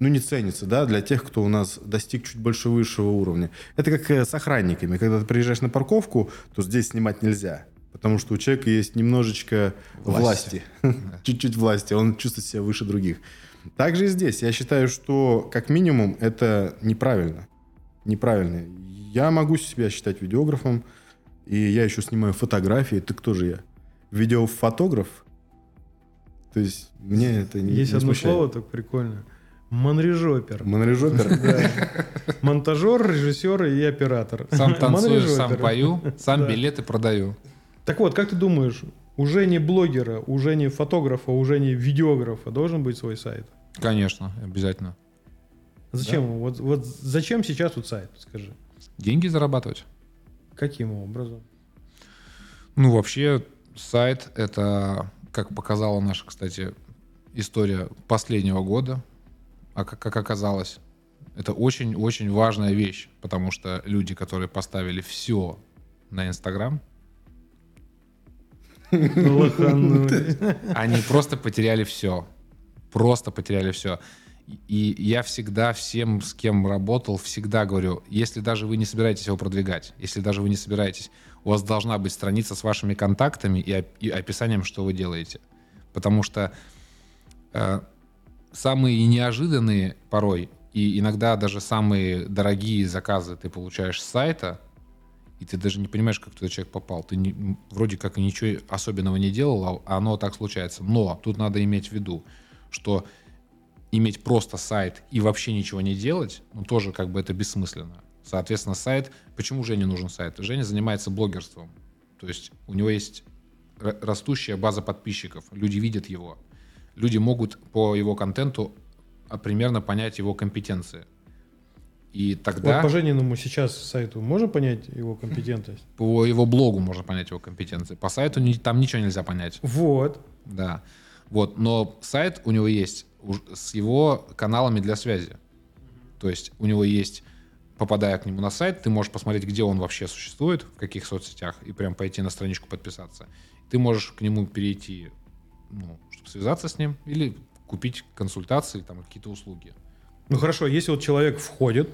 ну, не ценится, да, для тех, кто у нас достиг чуть больше высшего уровня. Это как э, с охранниками. Когда ты приезжаешь на парковку, то здесь снимать нельзя. Потому что у человека есть немножечко власти. Власти. Чуть-чуть власти. Он чувствует себя выше других. Также и здесь. Я считаю, что как минимум это неправильно. Неправильно. Я могу себя считать видеографом, и я еще снимаю фотографии. Ты кто же я? Видеофотограф? То есть мне это не Есть не одно смущает. слово так прикольное. Манрежопер. Монорежопер? Монтажер, режиссер и оператор. Сам танцую, сам пою, сам Да. билеты продаю. Так вот, как ты думаешь, уже не блогера, уже не фотографа, уже не видеографа должен быть свой сайт? Конечно, обязательно. Зачем? его? Вот, вот зачем сейчас вот сайт, скажи? Деньги зарабатывать. Каким образом? Ну, вообще, сайт — это, как показала наша, кстати, история последнего года, а как, как оказалось, это очень-очень важная вещь, потому что люди, которые поставили все на Инстаграм, они просто потеряли все. Просто потеряли все. И я всегда всем, с кем работал, всегда говорю, если даже вы не собираетесь его продвигать, если даже вы не собираетесь, у вас должна быть страница с вашими контактами и, и описанием, что вы делаете. Потому что э, самые неожиданные порой и иногда даже самые дорогие заказы ты получаешь с сайта, и ты даже не понимаешь, как туда человек попал. Ты не- вроде как ничего особенного не делал, а оно так случается. Но тут надо иметь в виду, что иметь просто сайт и вообще ничего не делать, ну тоже как бы это бессмысленно. Соответственно, сайт... Почему Жене нужен сайт? Женя занимается блогерством. То есть у него есть ра- растущая база подписчиков. Люди видят его. Люди могут по его контенту а, примерно понять его компетенции. И тогда Вот по Жениному сейчас сайту можно понять его компетентность? по его блогу можно понять его компетенции. По сайту там ничего нельзя понять. Вот. Да. Вот. Но сайт у него есть с его каналами для связи. То есть у него есть, попадая к нему на сайт, ты можешь посмотреть, где он вообще существует, в каких соцсетях, и прям пойти на страничку подписаться. Ты можешь к нему перейти, ну, чтобы связаться с ним, или купить консультации, там, какие-то услуги. Ну хорошо, если вот человек входит,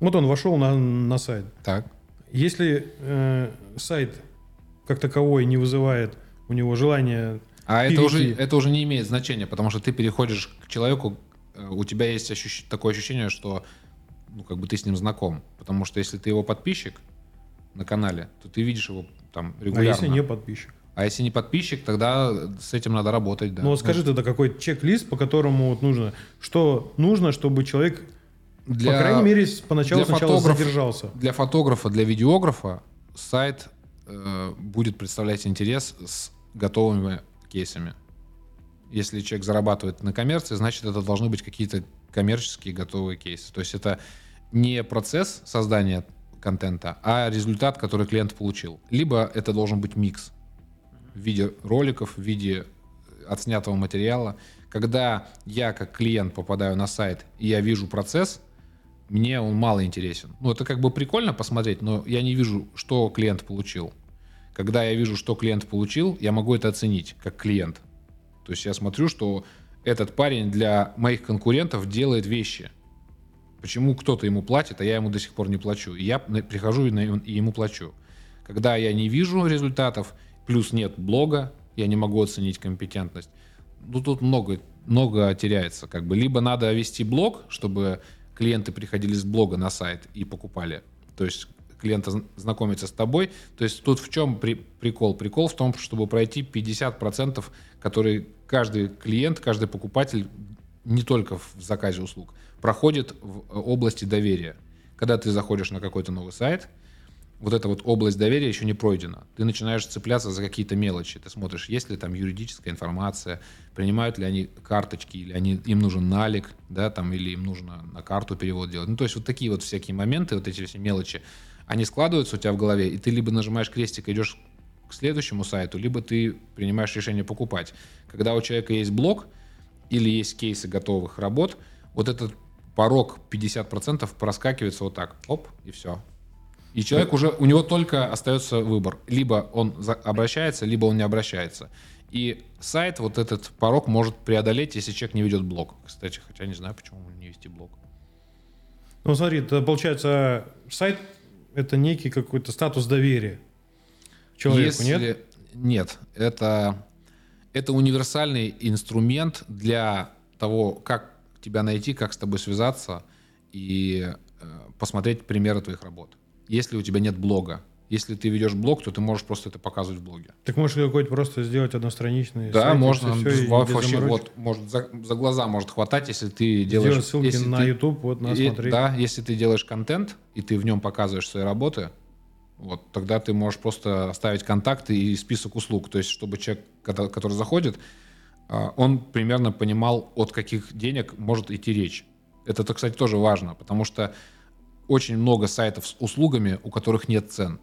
вот он вошел на, на сайт. Так. Если э, сайт как таковой не вызывает у него желания А это перейти. уже, это уже не имеет значения, потому что ты переходишь к человеку, э, у тебя есть ощущ- такое ощущение, что ну, как бы ты с ним знаком. Потому что если ты его подписчик на канале, то ты видишь его там А регулярно. если не подписчик? А если не подписчик, тогда с этим надо работать, да. Ну вот скажи тогда какой чек-лист, по которому вот нужно, что нужно, чтобы человек, для, по крайней мере, поначалу для сначала задержался. для фотографа, для видеографа сайт э, будет представлять интерес с готовыми кейсами. Если человек зарабатывает на коммерции, значит, это должны быть какие-то коммерческие готовые кейсы. То есть это не процесс создания контента, а результат, который клиент получил. Либо это должен быть микс в виде роликов, в виде отснятого материала. Когда я как клиент попадаю на сайт и я вижу процесс, мне он мало интересен. Ну, это как бы прикольно посмотреть, но я не вижу, что клиент получил. Когда я вижу, что клиент получил, я могу это оценить как клиент. То есть я смотрю, что этот парень для моих конкурентов делает вещи. Почему кто-то ему платит, а я ему до сих пор не плачу? Я прихожу и ему плачу. Когда я не вижу результатов, плюс нет блога, я не могу оценить компетентность. Ну, тут много, много теряется. Как бы. Либо надо вести блог, чтобы клиенты приходили с блога на сайт и покупали. То есть клиент зн- знакомится с тобой. То есть тут в чем при- прикол? Прикол в том, чтобы пройти 50%, которые каждый клиент, каждый покупатель не только в заказе услуг, проходит в э, области доверия. Когда ты заходишь на какой-то новый сайт, вот эта вот область доверия еще не пройдена. Ты начинаешь цепляться за какие-то мелочи. Ты смотришь, есть ли там юридическая информация, принимают ли они карточки, или они, им нужен налик, да, там, или им нужно на карту перевод делать. Ну, то есть вот такие вот всякие моменты, вот эти все мелочи, они складываются у тебя в голове, и ты либо нажимаешь крестик и идешь к следующему сайту, либо ты принимаешь решение покупать. Когда у человека есть блок или есть кейсы готовых работ, вот этот порог 50% проскакивается вот так, оп, и все. И человек уже, у него только остается выбор. Либо он обращается, либо он не обращается. И сайт вот этот порог может преодолеть, если человек не ведет блог. Кстати, хотя не знаю, почему не вести блог. Ну, смотри, это получается, сайт — это некий какой-то статус доверия человеку, Если- нет? Нет, это, это универсальный инструмент для того, как тебя найти, как с тобой связаться и э, посмотреть примеры твоих работ. Если у тебя нет блога, если ты ведешь блог, то ты можешь просто это показывать в блоге. Так можешь какой-то просто сделать одностраничный Да, сайт, можно. Во- без вообще, вот, может, за, за глаза может хватать, если ты делаешь... Сделать ссылки если на ты- YouTube, вот, на и- смотри. Да, если ты делаешь контент, и ты в нем показываешь свои работы, вот, тогда ты можешь просто оставить контакты и список услуг. То есть, чтобы человек, который заходит, а, он примерно понимал, от каких денег может идти речь. Это, то, кстати, тоже важно, потому что очень много сайтов с услугами, у которых нет цен.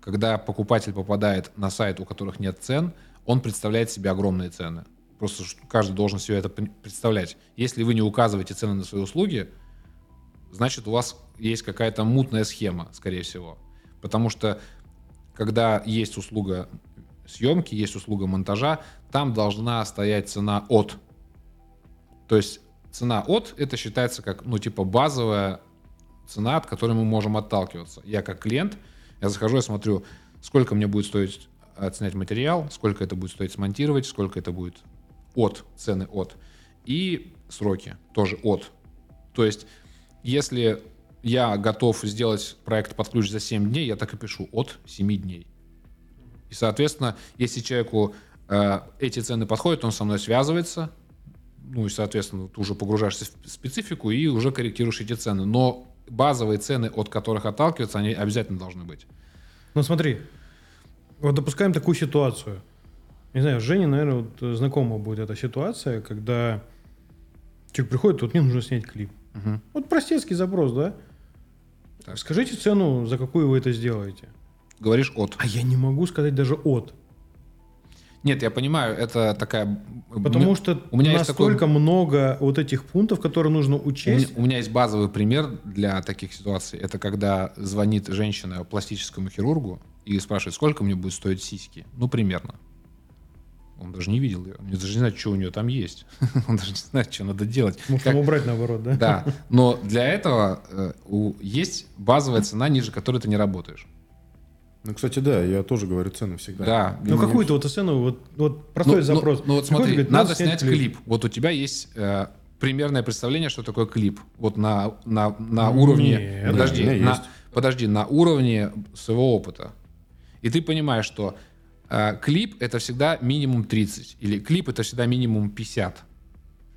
Когда покупатель попадает на сайт, у которых нет цен, он представляет себе огромные цены. Просто каждый должен себе это представлять. Если вы не указываете цены на свои услуги, значит, у вас есть какая-то мутная схема, скорее всего. Потому что, когда есть услуга съемки, есть услуга монтажа, там должна стоять цена от. То есть цена от, это считается как, ну, типа базовая цена, от которой мы можем отталкиваться. Я как клиент, я захожу, я смотрю, сколько мне будет стоить отснять материал, сколько это будет стоить смонтировать, сколько это будет от, цены от. И сроки тоже от. То есть, если я готов сделать проект под ключ за 7 дней, я так и пишу от 7 дней. И, соответственно, если человеку э, эти цены подходят, он со мной связывается, ну и, соответственно, ты уже погружаешься в специфику и уже корректируешь эти цены. Но базовые цены, от которых отталкиваться, они обязательно должны быть. Ну смотри, вот допускаем такую ситуацию. Не знаю, Жене, наверное, вот э, знакома будет эта ситуация, когда человек приходит, вот мне нужно снять клип. Мгм. Вот простецкий запрос, да? Так. Скажите цену, за какую вы это сделаете. Говоришь от. А я не могу сказать даже от. Нет, я понимаю, это такая... Потому что у меня настолько такой- много вот этих пунктов, которые нужно У меня, учесть. у меня есть базовый пример для таких ситуаций. Это когда звонит женщина пластическому хирургу и спрашивает, сколько мне будет стоить сиськи. Ну, примерно. Он даже не видел ее. Он даже не знает, что у нее там есть. Он даже не знает, что надо делать. Может, Как- убрать наоборот, да? Да, но для этого э, у- есть базовая цена, ниже которой ты не работаешь. Ну, кстати, да, я тоже говорю цены всегда. Да. Ну, какую-то вот сцену, вот, вот простой Ну, ну, запрос. Ну, вот Приходит, смотри, говорит, надо снять клип. Вот у тебя есть э, примерное представление, что такое клип. Вот на, на, на уровне... Нет. подожди, меня на, есть. подожди, на уровне своего опыта. И ты понимаешь, что э, клип это всегда минимум 30. Или клип это всегда минимум 50.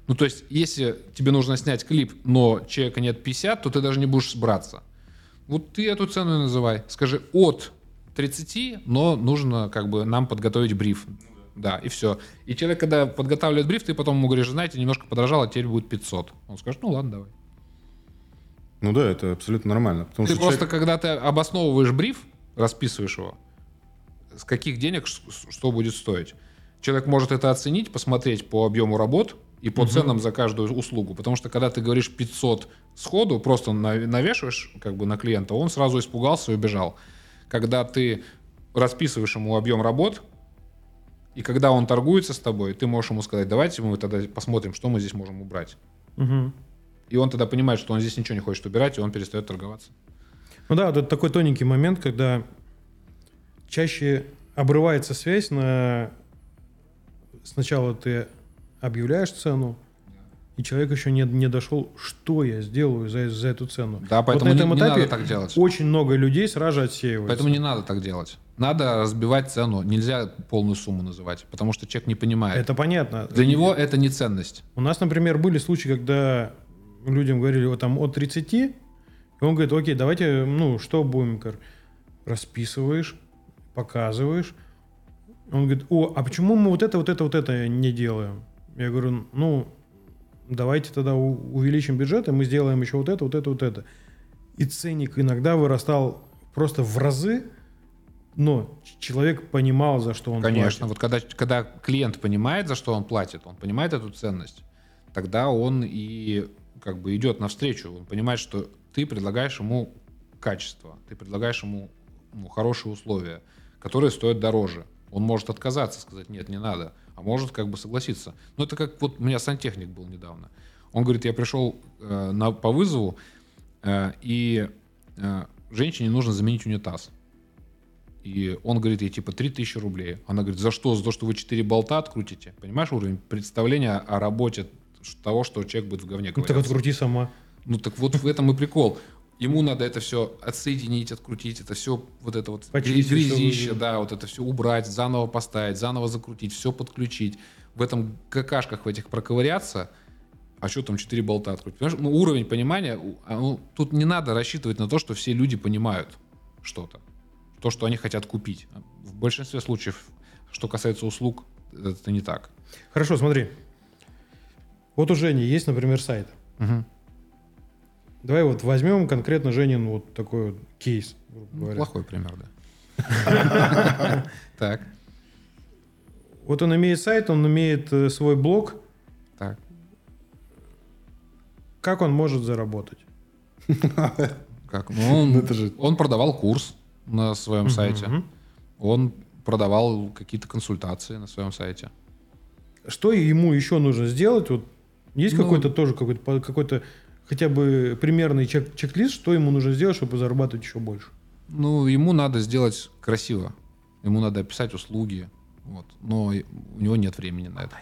Ну, то есть, если тебе нужно снять клип, но человека нет 50, то ты даже не будешь браться. Вот ты эту цену и называй. Скажи от 30, но нужно как бы нам подготовить бриф. Да, и все. И человек, когда подготавливает бриф, ты потом ему говоришь, знаете, немножко подорожало, теперь будет 500. Он скажет, ну ладно, давай. Ну да, это абсолютно нормально. Потому ты что просто, человек- когда ты обосновываешь бриф, расписываешь его, с каких денег что будет стоить. Человек может это оценить, посмотреть по объему работ и по ценам за каждую услугу. Потому что когда ты говоришь 500 сходу, просто на- навешиваешь как бы на клиента, он сразу испугался и убежал. Когда ты расписываешь ему объем работ, и когда он торгуется с тобой, ты можешь ему сказать, давайте мы тогда посмотрим, что мы здесь можем убрать. Мгм. И он тогда понимает, что он здесь ничего не хочет убирать, и он перестает торговаться. Ну да, вот это такой тоненький момент, когда чаще обрывается связь на... Сначала ты объявляешь цену, и человек еще не, не дошел, что я сделаю за, за эту цену. Да, поэтому вот на этом не этапе надо так делать. очень много людей сразу же отсеиваются. Поэтому не надо так делать. Надо разбивать цену. Нельзя полную сумму называть, потому что человек не понимает. Это понятно. Для него это не ценность. У нас, например, были случаи, когда людям говорили вот там от 30, и он говорит, окей, давайте, ну, что будем, кор- расписываешь, показываешь. Он говорит, о, а почему мы вот это, вот это, вот это не делаем? Я говорю, ну, давайте тогда увеличим бюджет, и мы сделаем еще вот это, вот это, вот это. И ценник иногда вырастал просто в разы, но человек понимал, за что он Конечно. платит. Вот когда, когда клиент понимает, за что он платит, он понимает эту ценность, тогда он и как бы идет навстречу. Он понимает, что ты предлагаешь ему качество, ты предлагаешь ему ну, хорошие условия, которые стоят дороже. Он может отказаться, сказать, нет, не надо, а может как бы согласиться. Ну, это как вот у меня сантехник был недавно. Он говорит, я пришел э, на, по вызову, э, и э, женщине нужно заменить унитаз. И он говорит ей типа 3000 рублей. Она говорит, за что? За то, что вы 4 болта открутите? Понимаешь уровень представления о работе того, что человек будет в говне Ну, так открути сама. Ну так вот в этом и прикол. Ему надо это все отсоединить, открутить, это все вот это вот Почистить, грязище, да, вот это все убрать, заново поставить, заново закрутить, все подключить. В этом какашках в этих проковыряться, а что там 4 болта открутить? Понимаешь, ну, уровень понимания, а, ну, тут не надо рассчитывать на то, что все люди понимают что-то, то, что они хотят купить. В большинстве случаев, что касается услуг, это не так. Хорошо, смотри. Вот у Жени есть, например, сайт. Давай вот возьмем конкретно Женин вот такой вот кейс, грубо Ну, говоря. плохой пример, да. Так, Вот он имеет сайт, он имеет э, свой блог. так. Как он может заработать? Как? Ну, он, Ну, это же- он продавал курс на своем сайте. Он продавал какие-то консультации на своем сайте. Что ему еще нужно сделать? Вот есть Ну- какой-то тоже какой-то какой-то хотя бы примерный чек- чек-лист, что ему нужно сделать, чтобы зарабатывать еще больше? Ну, ему надо сделать красиво. Ему надо описать услуги. Вот. Но у него нет времени на это.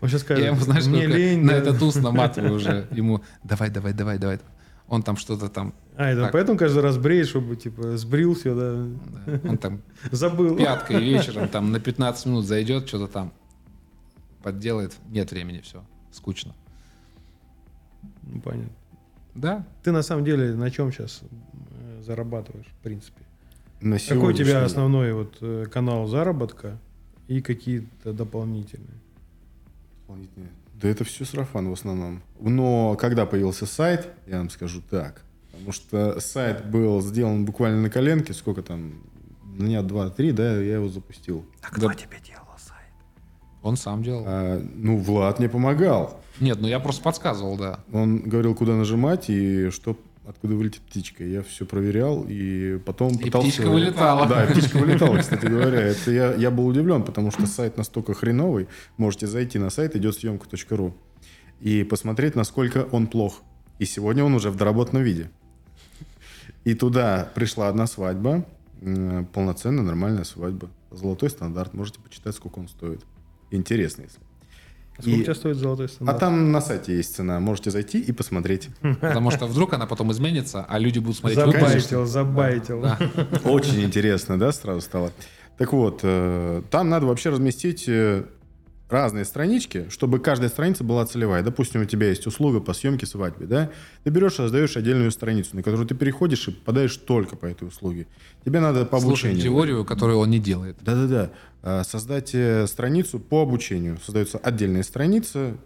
Он сейчас скажет, Я ему, знаешь, мне лень. на да». этот ус наматываю уже. Ему давай, давай, давай, давай. Он там что-то там, А, это Так. поэтому каждый раз бреешь, чтобы типа сбрил все, да. да, он там Забыл. пяткой вечером там на 15 минут зайдет, что-то там подделает. Нет времени, все. Скучно. Ну, понятно. Да, Ты на самом деле на чем сейчас зарабатываешь, в принципе? На Какой у тебя основной вот э, канал заработка и какие-то дополнительные? Дополнительные. Да это все сарафан в основном. Но когда появился сайт, я вам скажу так. Потому что сайт был сделан буквально на коленке. Сколько там? Дня два-три, да, я его запустил. А кто тебе делал? Он сам делал. А, ну, Влад мне помогал. Нет, ну я просто подсказывал, да. Он говорил, куда нажимать и что, откуда вылетит птичка. Я все проверял и потом И пытался... птичка вылетала. Да, птичка вылетала, кстати говоря. Это я, я был удивлен, потому что сайт настолько хреновый. Можете зайти на сайт идетсъемка.ру и посмотреть, насколько он плох. И сегодня он уже в доработанном виде. И туда пришла одна свадьба, полноценная, нормальная свадьба. Золотой стандарт. Можете почитать, сколько он стоит. Интересно, если. А Сколько И- у тебя стоит золотой А стандарт? там на сайте есть цена. Можете зайти и посмотреть. Потому что вдруг она потом изменится, а люди будут смотреть Забайтил, забайтил. Да. Очень интересно, да, сразу стало. Так вот, э, там надо вообще разместить э, разные странички, чтобы каждая страница была целевая. Допустим, у тебя есть услуга по съемке свадьбы, да? Ты берешь, создаешь отдельную страницу, на которую ты переходишь и попадаешь только по этой услуге. Тебе надо по Слушаем обучению. теорию, которую он не делает. Да-да-да. А, Создать э, страницу по обучению. Создается отдельная страница,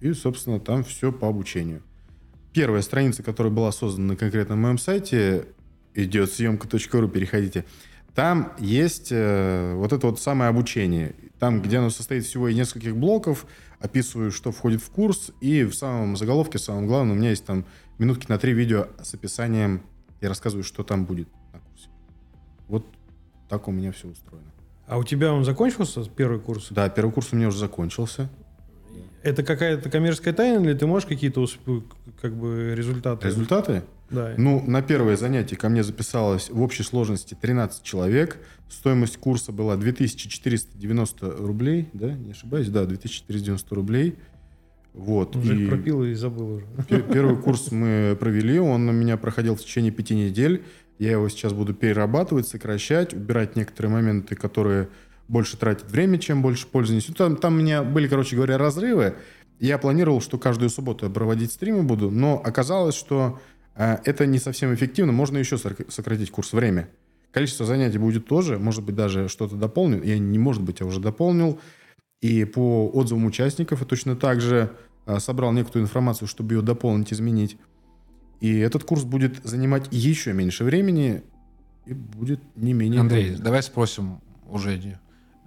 и, собственно, там все по обучению. Первая страница, которая была создана на конкретном моем сайте, идет съемка.ру, переходите. Там есть э, вот это вот самое обучение. Там, где оно состоит всего из нескольких блоков, описываю, что входит в курс, и в самом заголовке, самом главном, у меня есть там минутки на три видео с описанием, я рассказываю, что там будет на курсе. Вот так у меня все устроено. А у тебя он закончился, первый курс? Да, первый курс у меня уже закончился. Это какая-то коммерческая тайна, или ты можешь какие-то как бы результаты? Результаты? Да. Ну, на первое занятие ко мне записалось в общей сложности 13 человек. Стоимость курса была 2490 рублей, да, не ошибаюсь? Да, 2490 рублей. Вот. Уже и пропил и забыл уже. пе- Первый курс мы провели, он у меня проходил в течение пяти недель. Я его сейчас буду перерабатывать, сокращать, убирать некоторые моменты, которые больше тратят время, чем больше пользы несут. Там, там у меня были, короче говоря, разрывы. Я планировал, что каждую субботу я проводить стримы буду, но оказалось, что э, это не совсем эффективно. Можно еще сократить курс время. Количество занятий будет тоже, может быть, даже что-то дополню. Я не может быть, я уже дополнил. И по отзывам участников я точно так же э, собрал некоторую информацию, чтобы ее дополнить, изменить. И этот курс будет занимать еще меньше времени и будет не менее... Андрей, давай спросим у Жени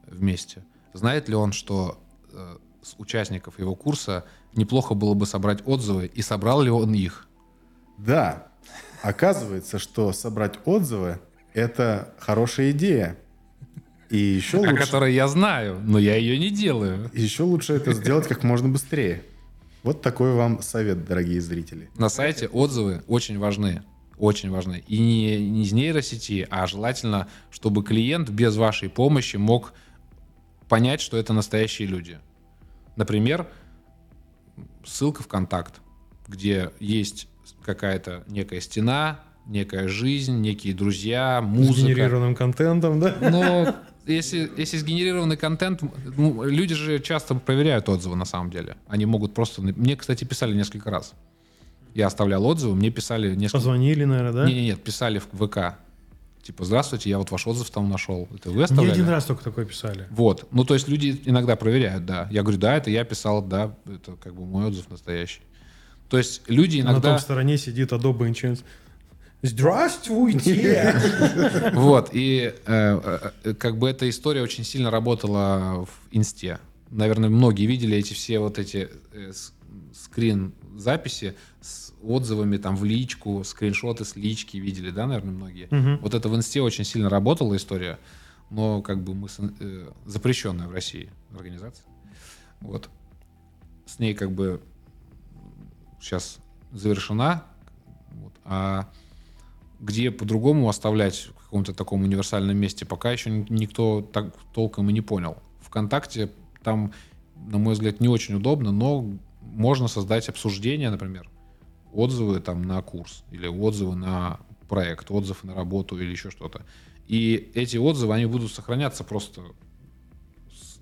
вместе. Знает ли он, что э, с участников его курса неплохо было бы собрать отзывы, и собрал ли он их? Да, оказывается, что собрать отзывы – это хорошая идея. И еще О лучше, которой я знаю, но я ее не делаю. еще лучше это сделать как можно быстрее. Вот такой вам совет, дорогие зрители. На сайте отзывы очень важны. Очень важны. И не, не из нейросети, а желательно, чтобы клиент без вашей помощи мог понять, что это настоящие люди. Например, ссылка в контакт, где есть какая-то некая стена, некая жизнь, некие друзья, С музыка. генерированным контентом, да? Но если, если сгенерированный контент, ну, люди же часто проверяют отзывы на самом деле. Они могут просто... Мне, кстати, писали несколько раз. Я оставлял отзывы, мне писали несколько... Позвонили, наверное, да? Не, не, нет, писали в ВК. Типа, здравствуйте, я вот ваш отзыв там нашел. Это вы Мне оставляли? один раз только такое писали. Вот. Ну, то есть люди иногда проверяют, да. Я говорю, да, это я писал, да, это как бы мой отзыв настоящий. То есть люди На иногда... том стороне сидит Adobe Insurance. Здравствуйте! Вот, и э, э, как бы эта история очень сильно работала в инсте. Наверное, многие видели эти все вот эти э, скрин-записи с отзывами там в личку, скриншоты с лички видели, да, наверное, многие. Мгм. Вот это в инсте очень сильно работала история, но как бы мы э, запрещенная в России организация. Вот. С ней как бы сейчас завершена. Вот. А где по-другому оставлять в каком-то таком универсальном месте, пока еще ни- никто так толком и не понял. Вконтакте там, на мой взгляд, не очень удобно, но можно создать обсуждение, например, отзывы там на курс или отзывы на проект, отзывы на работу или еще что-то. И эти отзывы, они будут сохраняться просто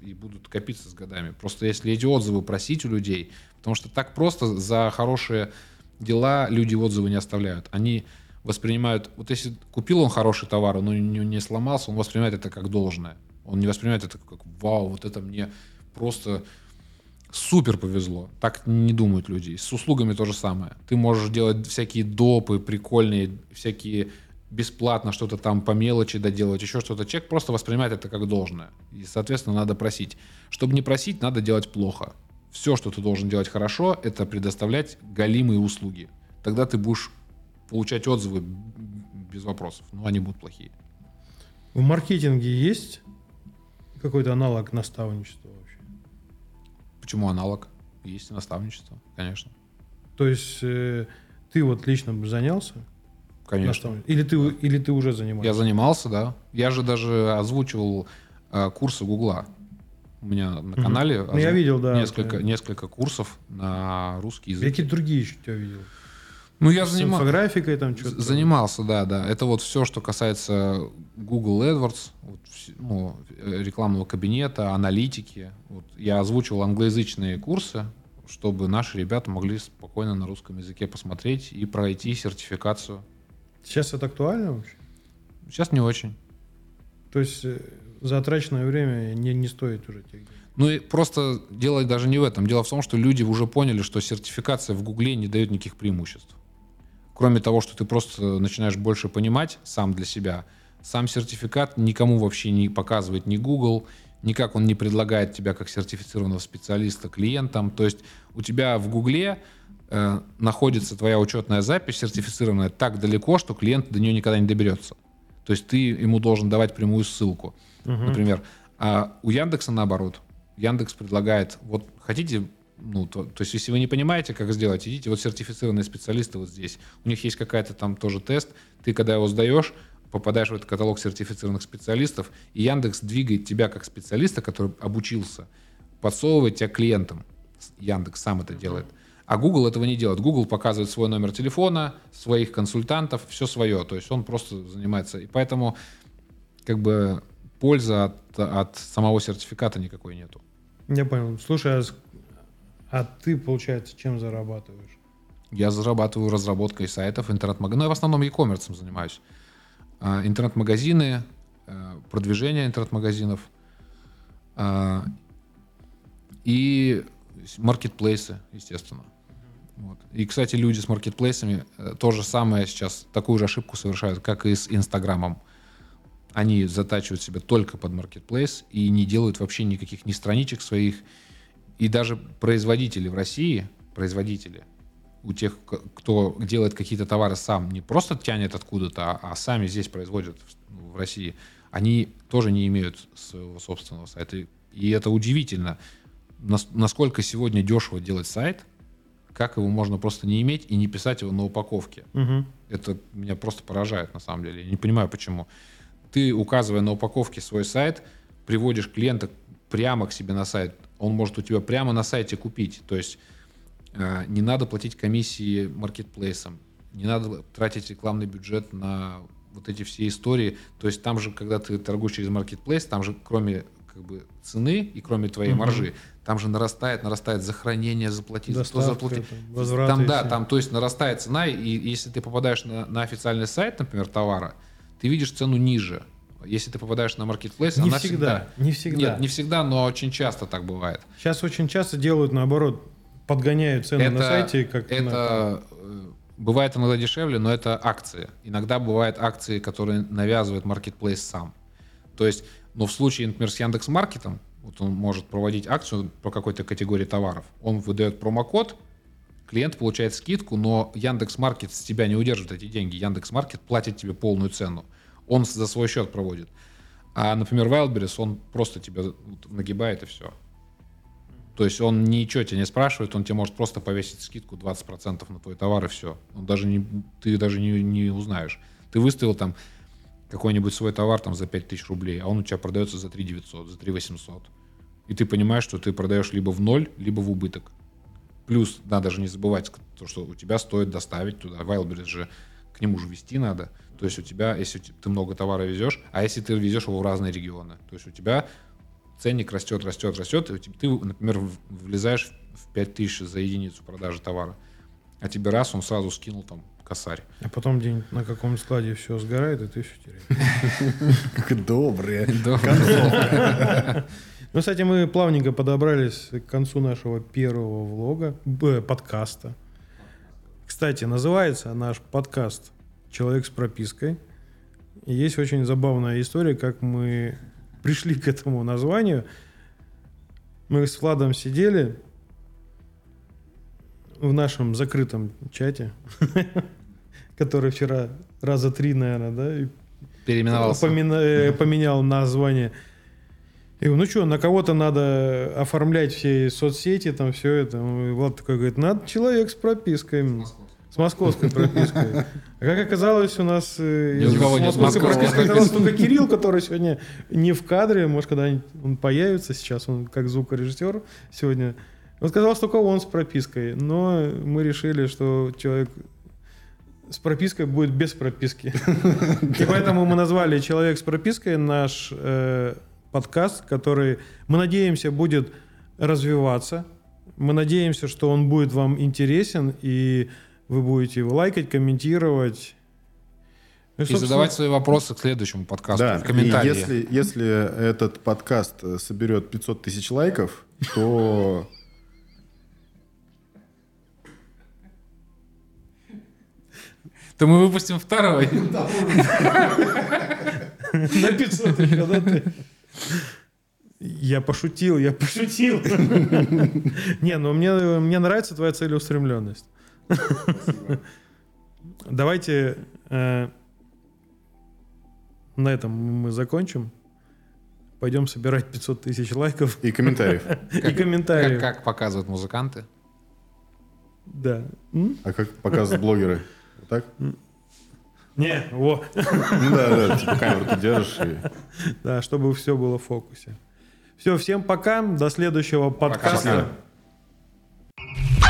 и будут копиться с годами. Просто если эти отзывы просить у людей, потому что так просто за хорошие дела люди отзывы не оставляют. Они воспринимают, вот если купил он хороший товар, но не, не сломался, он воспринимает это как должное. Он не воспринимает это как вау, вот это мне просто супер повезло. Так не думают люди. С услугами то же самое. Ты можешь делать всякие допы прикольные, всякие бесплатно что-то там по мелочи доделать, еще что-то. Человек просто воспринимает это как должное. И, соответственно, надо просить. Чтобы не просить, надо делать плохо. Все, что ты должен делать хорошо, это предоставлять галимые услуги. Тогда ты будешь получать отзывы без вопросов. Но они будут плохие. В маркетинге есть какой-то аналог наставничества? Почему аналог? Есть наставничество, конечно. То есть э, ты вот лично бы занялся Конечно. Или ты, или ты уже занимаешься? Я занимался, да. Я же даже озвучивал э, курсы Гугла. У меня на канале Ну, я озву- видел, да, несколько, это- несколько курсов на русский Я язык. какие-то другие еще тебя видел. Ну, я занимался. инфографикой там что-то. Занимался, да, да. Это вот все, что касается Google AdWords, вот, ну, э, рекламного кабинета, аналитики. Вот, я озвучивал англоязычные курсы, чтобы наши ребята могли спокойно на русском языке посмотреть и пройти сертификацию. Сейчас это актуально вообще? Сейчас не очень. То есть э, затраченное время не, не стоит уже тех денег. Ну и просто дело даже не в этом. Дело в том, что люди уже поняли, что сертификация в Гугле не дает никаких преимуществ. Кроме того, что ты просто начинаешь больше понимать сам для себя, сам сертификат никому вообще не показывает ни Google, никак он не предлагает тебя как сертифицированного специалиста клиентам. То есть у тебя в Гугле э, находится твоя учетная запись сертифицированная так далеко, что клиент до нее никогда не доберется. То есть ты ему должен давать прямую ссылку. Мгм. Например, а у Яндекса наоборот. Яндекс предлагает, вот хотите ну, то, то есть, если вы не понимаете, как сделать, идите, вот сертифицированные специалисты вот здесь. У них есть какая-то там тоже тест. Ты, когда его сдаешь, попадаешь в этот каталог сертифицированных специалистов, и Яндекс двигает тебя как специалиста, который обучился, подсовывает тебя клиентам. Яндекс сам это делает. А Google этого не делает. Google показывает свой номер телефона, своих консультантов, все свое. То есть он просто занимается. И поэтому как бы пользы от, от самого сертификата никакой нету. Я понял. Слушай, а, а ты, получается, чем зарабатываешь? Я зарабатываю разработкой сайтов, интернет-магазинов. Ну, я в основном e-commerce занимаюсь. А, интернет-магазины, а, продвижение интернет-магазинов а, и маркетплейсы, естественно. Вот. И, кстати, люди с маркетплейсами э, то же самое сейчас, такую же ошибку совершают, как и с Инстаграмом. Они затачивают себя только под маркетплейс и не делают вообще никаких ни страничек своих. И даже производители в России, производители, у тех, кто делает какие-то товары сам, не просто тянет откуда-то, а, а сами здесь производят в, в России, они тоже не имеют своего собственного сайта. И это удивительно, насколько сегодня дешево делать сайт – как его можно просто не иметь и не писать его на упаковке. Угу. Это меня просто поражает на самом деле. Я не понимаю, почему. Ты, указывая на упаковке свой сайт, приводишь клиента прямо к себе на сайт. Он может у тебя прямо на сайте купить. То есть э, не надо платить комиссии маркетплейсам, не надо тратить рекламный бюджет на вот эти все истории. То есть там же, когда ты торгуешь через маркетплейс, там же кроме как бы цены и кроме твоей угу. маржи, там же нарастает, нарастает за хранение заплатить, за то заплатить. Там, там да, там то есть нарастает цена, и если ты попадаешь на, на официальный сайт, например, товара, ты видишь цену ниже. Если ты попадаешь на маркетплейс, не она всегда, всегда... Не всегда. Нет, не всегда, но очень часто так бывает. Сейчас очень часто делают наоборот, подгоняют цены это, на сайте. Как это на... Э, бывает иногда дешевле, но это акции. Иногда бывают акции, которые навязывает маркетплейс сам. То есть но в случае, например, с Яндекс Маркетом, вот он может проводить акцию по какой-то категории товаров, он выдает промокод, клиент получает скидку, но Яндекс Маркет с тебя не удерживает эти деньги. Яндекс Маркет платит тебе полную цену. Он за свой счет проводит. А, например, Wildberries, он просто тебя нагибает и все. То есть он ничего тебя не спрашивает, он тебе может просто повесить скидку 20% на твой товар и все. Он даже не, ты даже не, не узнаешь. Ты выставил там какой-нибудь свой товар там за 5000 рублей, а он у тебя продается за 3 900, за 3 800. И ты понимаешь, что ты продаешь либо в ноль, либо в убыток. Плюс надо же не забывать, то, что у тебя стоит доставить туда. Wildberries же к нему же вести надо. То есть у тебя, если ты много товара везешь, а если ты везешь его в разные регионы, то есть у тебя ценник растет, растет, растет, и ты, например, влезаешь в 5000 за единицу продажи товара, а тебе раз, он сразу скинул там косарь. А потом день на каком складе все сгорает, и ты все теряешь. Как добрые. Ну, кстати, мы плавненько подобрались к концу нашего первого влога, подкаста. Кстати, называется наш подкаст «Человек с пропиской». И есть очень забавная история, как мы пришли к этому названию. Мы с Владом сидели в нашем закрытом чате который вчера раза три, наверное, да? Переименовался. Э, поменял название. И ну что, на кого-то надо оформлять все соцсети, там все это. И Влад такой говорит, надо человек с пропиской. С московской пропиской. А как оказалось, у нас э, у кого нет московской. Оказалось только Кирилл, который сегодня не в кадре. Может, когда-нибудь он появится сейчас, он как звукорежиссер сегодня. Вот казалось, только он с пропиской. Но мы решили, что человек с пропиской будет без прописки. И поэтому мы назвали «Человек с пропиской» наш э, подкаст, который, мы надеемся, будет развиваться. Мы надеемся, что он будет вам интересен, и вы будете его лайкать, комментировать. Ну, и, и задавать свои вопросы к следующему подкасту да, в комментариях. если, если этот подкаст соберет 500 тысяч лайков, то то мы выпустим второй. На 500 еще, да ты? Я пошутил, я пошутил. Не, ну мне, мне нравится твоя целеустремленность. Давайте э, на этом мы закончим. Пойдем собирать 500 тысяч лайков И комментариев. и комментариев. как показывают музыканты. Да. М? А как показывают блогеры? Вот так? Не, во. Ну да, да, типа камеру ты держишь и... Да, чтобы все было в фокусе. Все, всем пока. До следующего подкаста. Пока-пока.